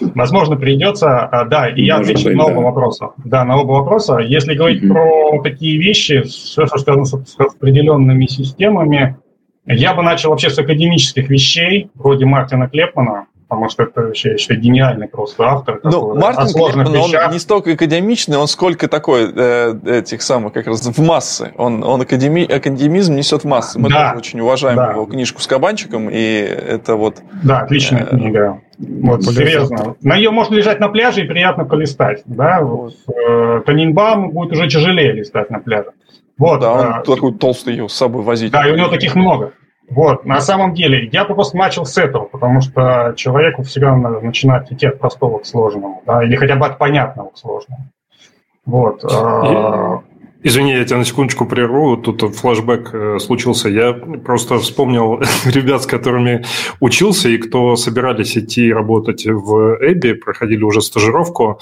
Возможно, придется. А, да, и я отвечу на оба вопроса. Да, на оба вопроса. Если говорить про такие вещи, все, что связано с определенными системами, я бы начал вообще с академических вещей, вроде Мартина Клепмана, потому что это вообще, считаю, гениальный просто автор. Ну, Мартин Клепман, он не столько академичный, он сколько такой э, этих самых, как раз в массы. Он, он академи, академизм несет в массы. Мы да, тоже очень уважаем да. его книжку с кабанчиком, и это вот... Да, отличная э, книга. Вот, серьезно. На ее можно лежать на пляже и приятно полистать. Да? Вот. Э, Танинбам будет уже тяжелее листать на пляже. Вот, да, он а, такой толстый ее с собой возить. Да, и у него таких много. Вот, на самом деле, я бы просто начал с этого, потому что человеку всегда надо начинать идти от простого к сложному, да, или хотя бы от понятного к сложному. Вот. А, Извини, я тебя на секундочку прерву. Тут флешбэк э, случился. Я просто вспомнил ребят, с которыми учился, и кто собирались идти работать в Эбби, проходили уже стажировку.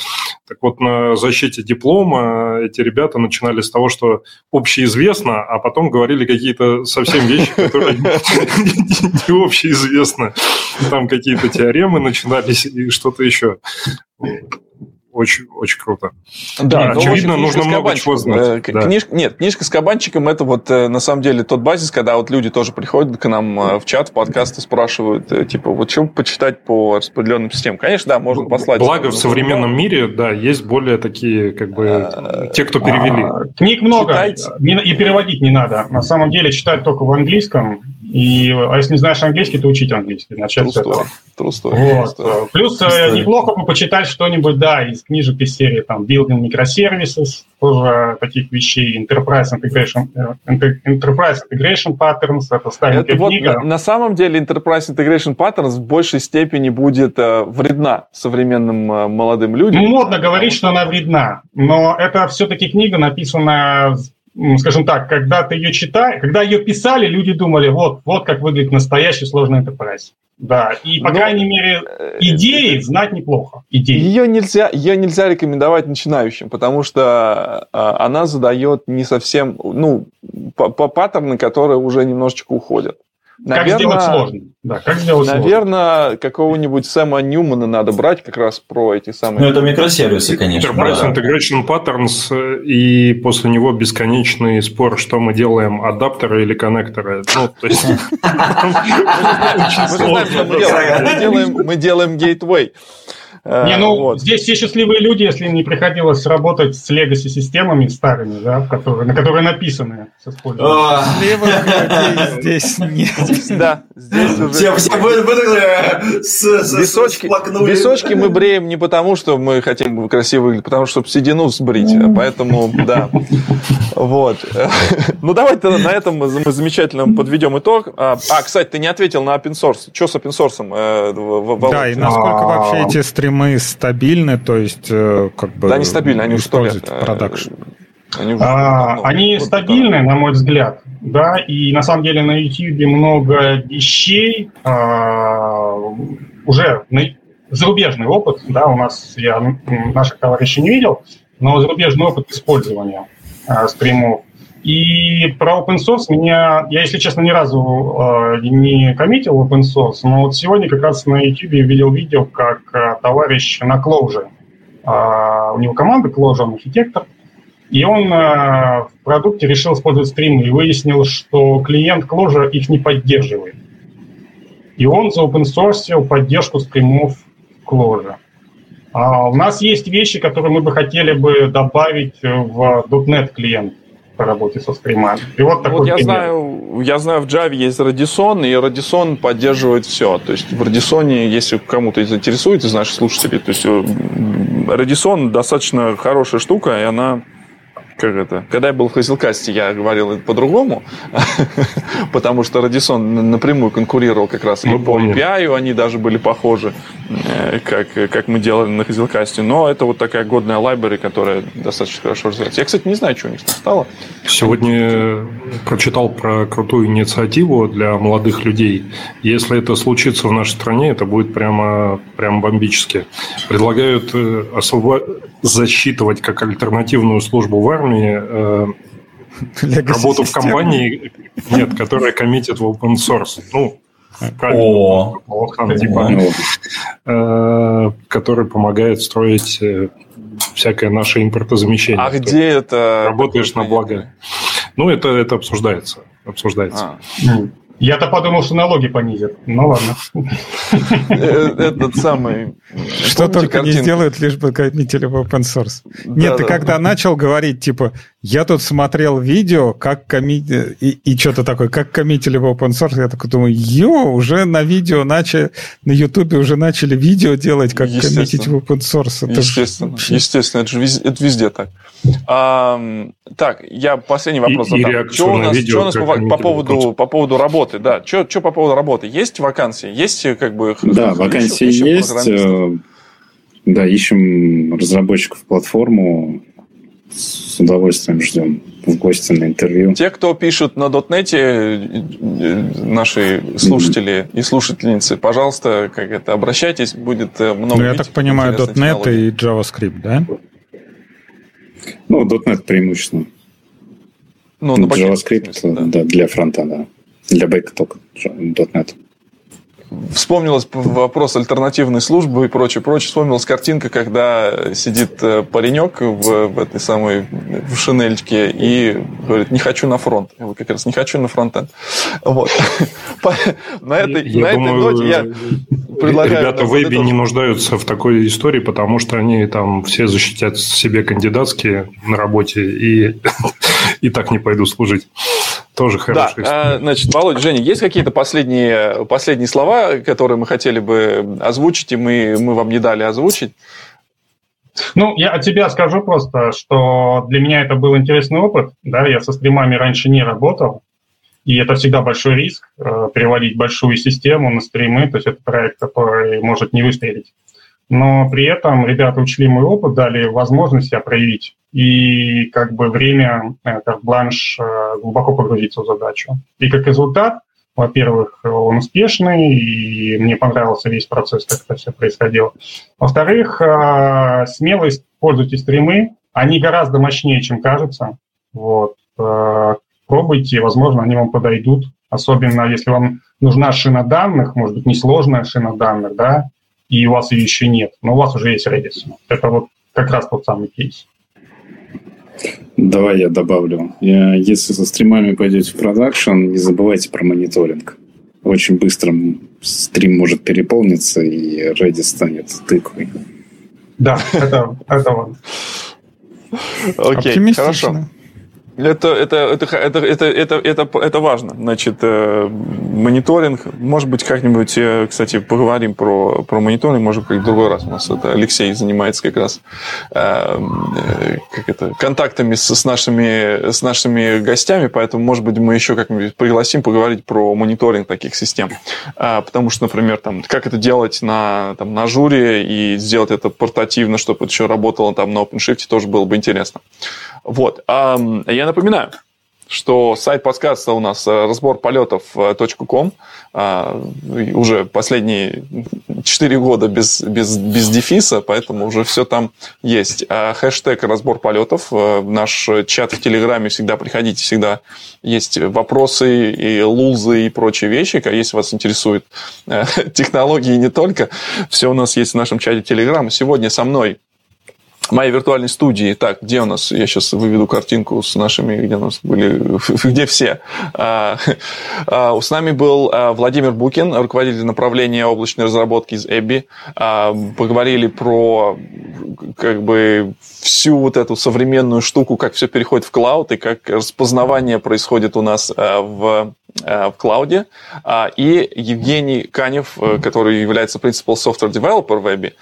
Так вот, на защите диплома эти ребята начинали с того, что общеизвестно, а потом говорили какие-то совсем вещи, которые не общеизвестны. Там какие-то теоремы начинались и что-то еще очень, очень круто. Да, ну, очевидно, нужно много чего знать. Э, да. Книжка, нет, книжка с кабанчиком это вот э, на самом деле тот базис, когда вот люди тоже приходят к нам э, в чат, в подкасты спрашивают, типа, вот что почитать по распределенным системам. Конечно, да, можно послать. Благо в современном мире, да, есть более такие, как бы, те, кто перевели. А, книг много, и переводить не надо. На самом деле читать только в английском, и, а если не знаешь английский, то учить английский. Начать True с этого. True story. Вот. True Плюс True неплохо бы почитать что-нибудь, да, из книжек из серии там Building Microservices, тоже таких вещей, Enterprise Integration, э, Enterprise Integration Patterns, это старенькая это книга. Вот, на самом деле Enterprise Integration Patterns в большей степени будет э, вредна современным э, молодым людям. Модно говорить, что она вредна, но это все-таки книга, написанная скажем так, когда ты ее читаешь, когда ее писали, люди думали, вот, вот как выглядит настоящий сложный enterprise. Да, и, по Но, крайней мере, э, идеи знать неплохо. Идеи. Ее нельзя, ее нельзя рекомендовать начинающим, потому что а, она задает не совсем, ну, по, по паттерны, которые уже немножечко уходят. Наверное, как сделать сложно. Да, как сделать наверное, сложно. какого-нибудь Сэма Ньюмана надо брать как раз про эти самые... Ну, это микросервисы, конечно. Enterprise да. Integration Patterns, и после него бесконечный спор, что мы делаем, адаптеры или коннекторы. Ну, то есть... Мы делаем gateway. Э, не, ну, вот. здесь все счастливые люди, если не приходилось работать с легаси-системами старыми, да, которые, на которые написаны с использованием. Счастливых людей здесь нет. Да, здесь уже... Все, все выдохнули, височки, мы бреем не потому, что мы хотим красиво выглядеть, потому что, чтобы седину сбрить, поэтому, да. Вот. Ну, давайте на этом мы замечательно подведем итог. А, а, кстати, ты не ответил на open source. Что с open source? Э, да, и насколько вообще эти стримы мы стабильны, то есть э, как бы... Да, они стабильны, они уже сто лет. Production. Они, уже а, они вот стабильны, это. на мой взгляд, да, и на самом деле на YouTube много вещей, а, уже на, зарубежный опыт, да, у нас, я наших товарищей не видел, но зарубежный опыт использования а, стримов и про open source меня, я, если честно, ни разу э, не коммитил open source, но вот сегодня как раз на YouTube видел видео, как э, товарищ на Clojure, э, у него команда Clojure, он архитектор, и он э, в продукте решил использовать стримы и выяснил, что клиент Clojure их не поддерживает. И он за open source поддержку стримов Clojure. А у нас есть вещи, которые мы бы хотели бы добавить в .NET клиент по работе со стримами. И вот такой вот я знаю, я знаю, в Java есть Radisson, и Radisson поддерживает все. То есть в Radisson, если кому-то заинтересует из наших слушателей, то есть э, Radisson достаточно хорошая штука, и она как это, когда я был в Хазилкасте, я говорил по-другому, потому что Radisson напрямую конкурировал как раз и по API, они даже были похожи, э, как, как мы делали на Хазилкасте. Но это вот такая годная library, которая достаточно хорошо развивается. Я, кстати, не знаю, что у них там стало. Сегодня прочитал про крутую инициативу для молодых людей. Если это случится в нашей стране, это будет прямо, прямо бомбически. Предлагают э, особо засчитывать как альтернативную службу в армии э, работу в компании, нет, которая коммитит в open source. Ну, правильно, типа, э, который помогает строить э, всякое наше импортозамещение. А где это? Работаешь на благо. Ну, это, это обсуждается. Обсуждается. А. Я-то подумал, что налоги понизят. Ну ладно. Э, этот самый... Что только не сделают, лишь бы коммитили в open source. Нет, ты когда начал говорить, типа, я тут смотрел видео, как коммит... И, что-то такое, как коммитили в open source, я такой думаю, ё, уже на видео начали, на ютубе уже начали видео делать, как коммитить в open source. Естественно, естественно, это же везде, так. Так, я последний вопрос задам. Что у нас, видео, что у нас по, по, поводу, по поводу работы? Да, что, по поводу работы? Есть вакансии? Есть как бы... Да, вакансии ищем есть. Э, да, ищем разработчиков платформу с удовольствием ждем в гости на интервью. Те, кто пишут на дотнете, э, наши слушатели mm-hmm. и слушательницы, пожалуйста, как это, обращайтесь, будет э, много. Ну, я так понимаю, .NET и JavaScript, да? Ну, .NET преимущественно. Ну, на JavaScript, смысле, да. да, для фронта, да. Для бэка только .NET вспомнилось вопрос альтернативной службы и прочее, прочее. Вспомнилась картинка, когда сидит э, паренек в, в этой самой в шинельке и говорит, не хочу на фронт. Я как раз не хочу на фронтенд. Вот. На этой, на этой ноте я предлагаю... Ребята в вебе не нуждаются в такой истории, потому что они там все защитят себе кандидатские на работе и, и так не пойду служить. Тоже хорошая да, а, значит, Володя, Женя, есть какие-то последние, последние слова, которые мы хотели бы озвучить, и мы, мы вам не дали озвучить? Ну, я от тебя скажу просто, что для меня это был интересный опыт. Да, я со стримами раньше не работал, и это всегда большой риск э, переводить большую систему на стримы. То есть это проект, который может не выстрелить но при этом ребята учли мой опыт, дали возможность себя проявить и как бы время, э, как бланш, э, глубоко погрузиться в задачу. И как результат, во-первых, он успешный, и мне понравился весь процесс, как это все происходило. Во-вторых, э, смелость, пользуйтесь стримы, они гораздо мощнее, чем кажется. Вот. Пробуйте, возможно, они вам подойдут, особенно если вам нужна шина данных, может быть, несложная шина данных, да, и у вас ее еще нет, но у вас уже есть Redis. Это вот как раз тот самый кейс. Давай я добавлю. Если со стримами пойдете в продакшн, не забывайте про мониторинг. Очень быстро стрим может переполниться, и Redis станет тыквой. Да, это, это вот. Окей, хорошо. Это, это, это, это, это, это, это, это важно. Значит, э, мониторинг, может быть, как-нибудь, э, кстати, поговорим про, про мониторинг, может, как в другой раз. У нас это Алексей занимается как раз э, как это, контактами с, с, нашими, с нашими гостями, поэтому, может быть, мы еще как-нибудь пригласим поговорить про мониторинг таких систем. Потому что, например, там, как это делать на, там, на журе и сделать это портативно, чтобы это еще работало там на OpenShift, тоже было бы интересно. Вот. Я напоминаю, что сайт подкаста у нас э, разбор полетов.ком а, уже последние 4 года без, без, без дефиса, поэтому уже все там есть. А хэштег разбор полетов, э, наш чат в Телеграме всегда приходите, всегда есть вопросы и лузы и прочие вещи, если вас интересуют э, технологии не только, все у нас есть в нашем чате Телеграм. Сегодня со мной моей виртуальной студии. Так, где у нас? Я сейчас выведу картинку с нашими, где у нас были, где все. А, а, с нами был а, Владимир Букин, руководитель направления облачной разработки из Эбби. Поговорили про как бы всю вот эту современную штуку, как все переходит в клауд и как распознавание происходит у нас в в клауде, и Евгений Канев, который является Principal Software Developer в Web,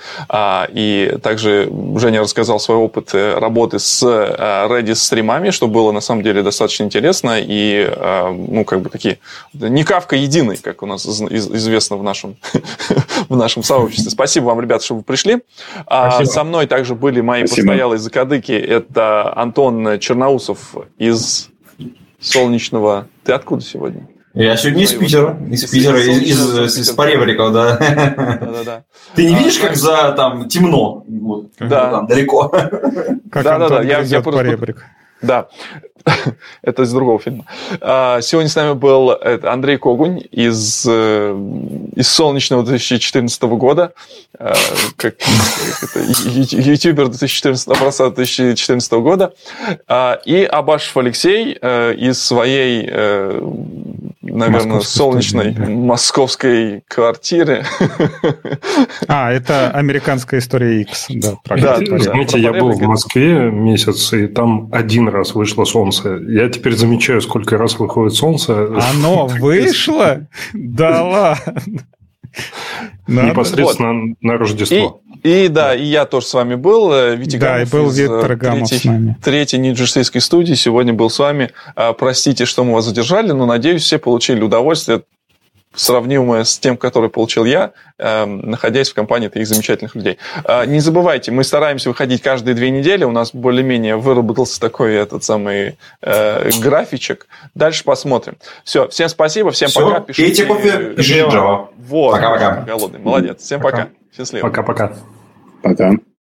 и также Женя рассказал свой опыт работы с Redis стримами, что было на самом деле достаточно интересно, и, ну, как бы такие, не кавка единый, как у нас известно в нашем, в нашем сообществе. Спасибо вам, ребята, что вы пришли. Спасибо. Со мной также были мои Спасибо. постоялые закадыки. Это Антон Черноусов из Солнечного. Ты откуда сегодня? Я сегодня из Питера. Из Питера, из, из, из, из Поребриков, да. Да-да-да. Ты не видишь, как за там темно? Вот, да. Там далеко. Да-да-да, я, я просто... Да, это из другого фильма. А, сегодня с нами был Андрей Когунь из, э, из солнечного 2014 года, а, как ютубер 2014, образца 2014 года, а, и Абашев Алексей э, из своей наверное, солнечной студии, да. московской квартиры. А, это американская история X, да. Да, знаете, я был в Москве месяц, и там один раз вышло солнце. Я теперь замечаю, сколько раз выходит солнце. Оно вышло? Да ладно. Непосредственно на Рождество. И да, и я тоже с вами был. Э, Витя да, Гамов и был Виктор Гамов третий, с нами. Третьей нью-джерсийской студии сегодня был с вами. А, простите, что мы вас задержали, но надеюсь, все получили удовольствие сравнимое с тем, который получил я, э, находясь в компании таких замечательных людей. Э, не забывайте, мы стараемся выходить каждые две недели. У нас более-менее выработался такой этот самый э, графичек. Дальше посмотрим. Все, всем спасибо, всем Все, пока. Пейте кофе и Вот. Пока-пока. Голодный, молодец. Всем пока. пока. Счастливо. Пока-пока. Пока. -пока. пока.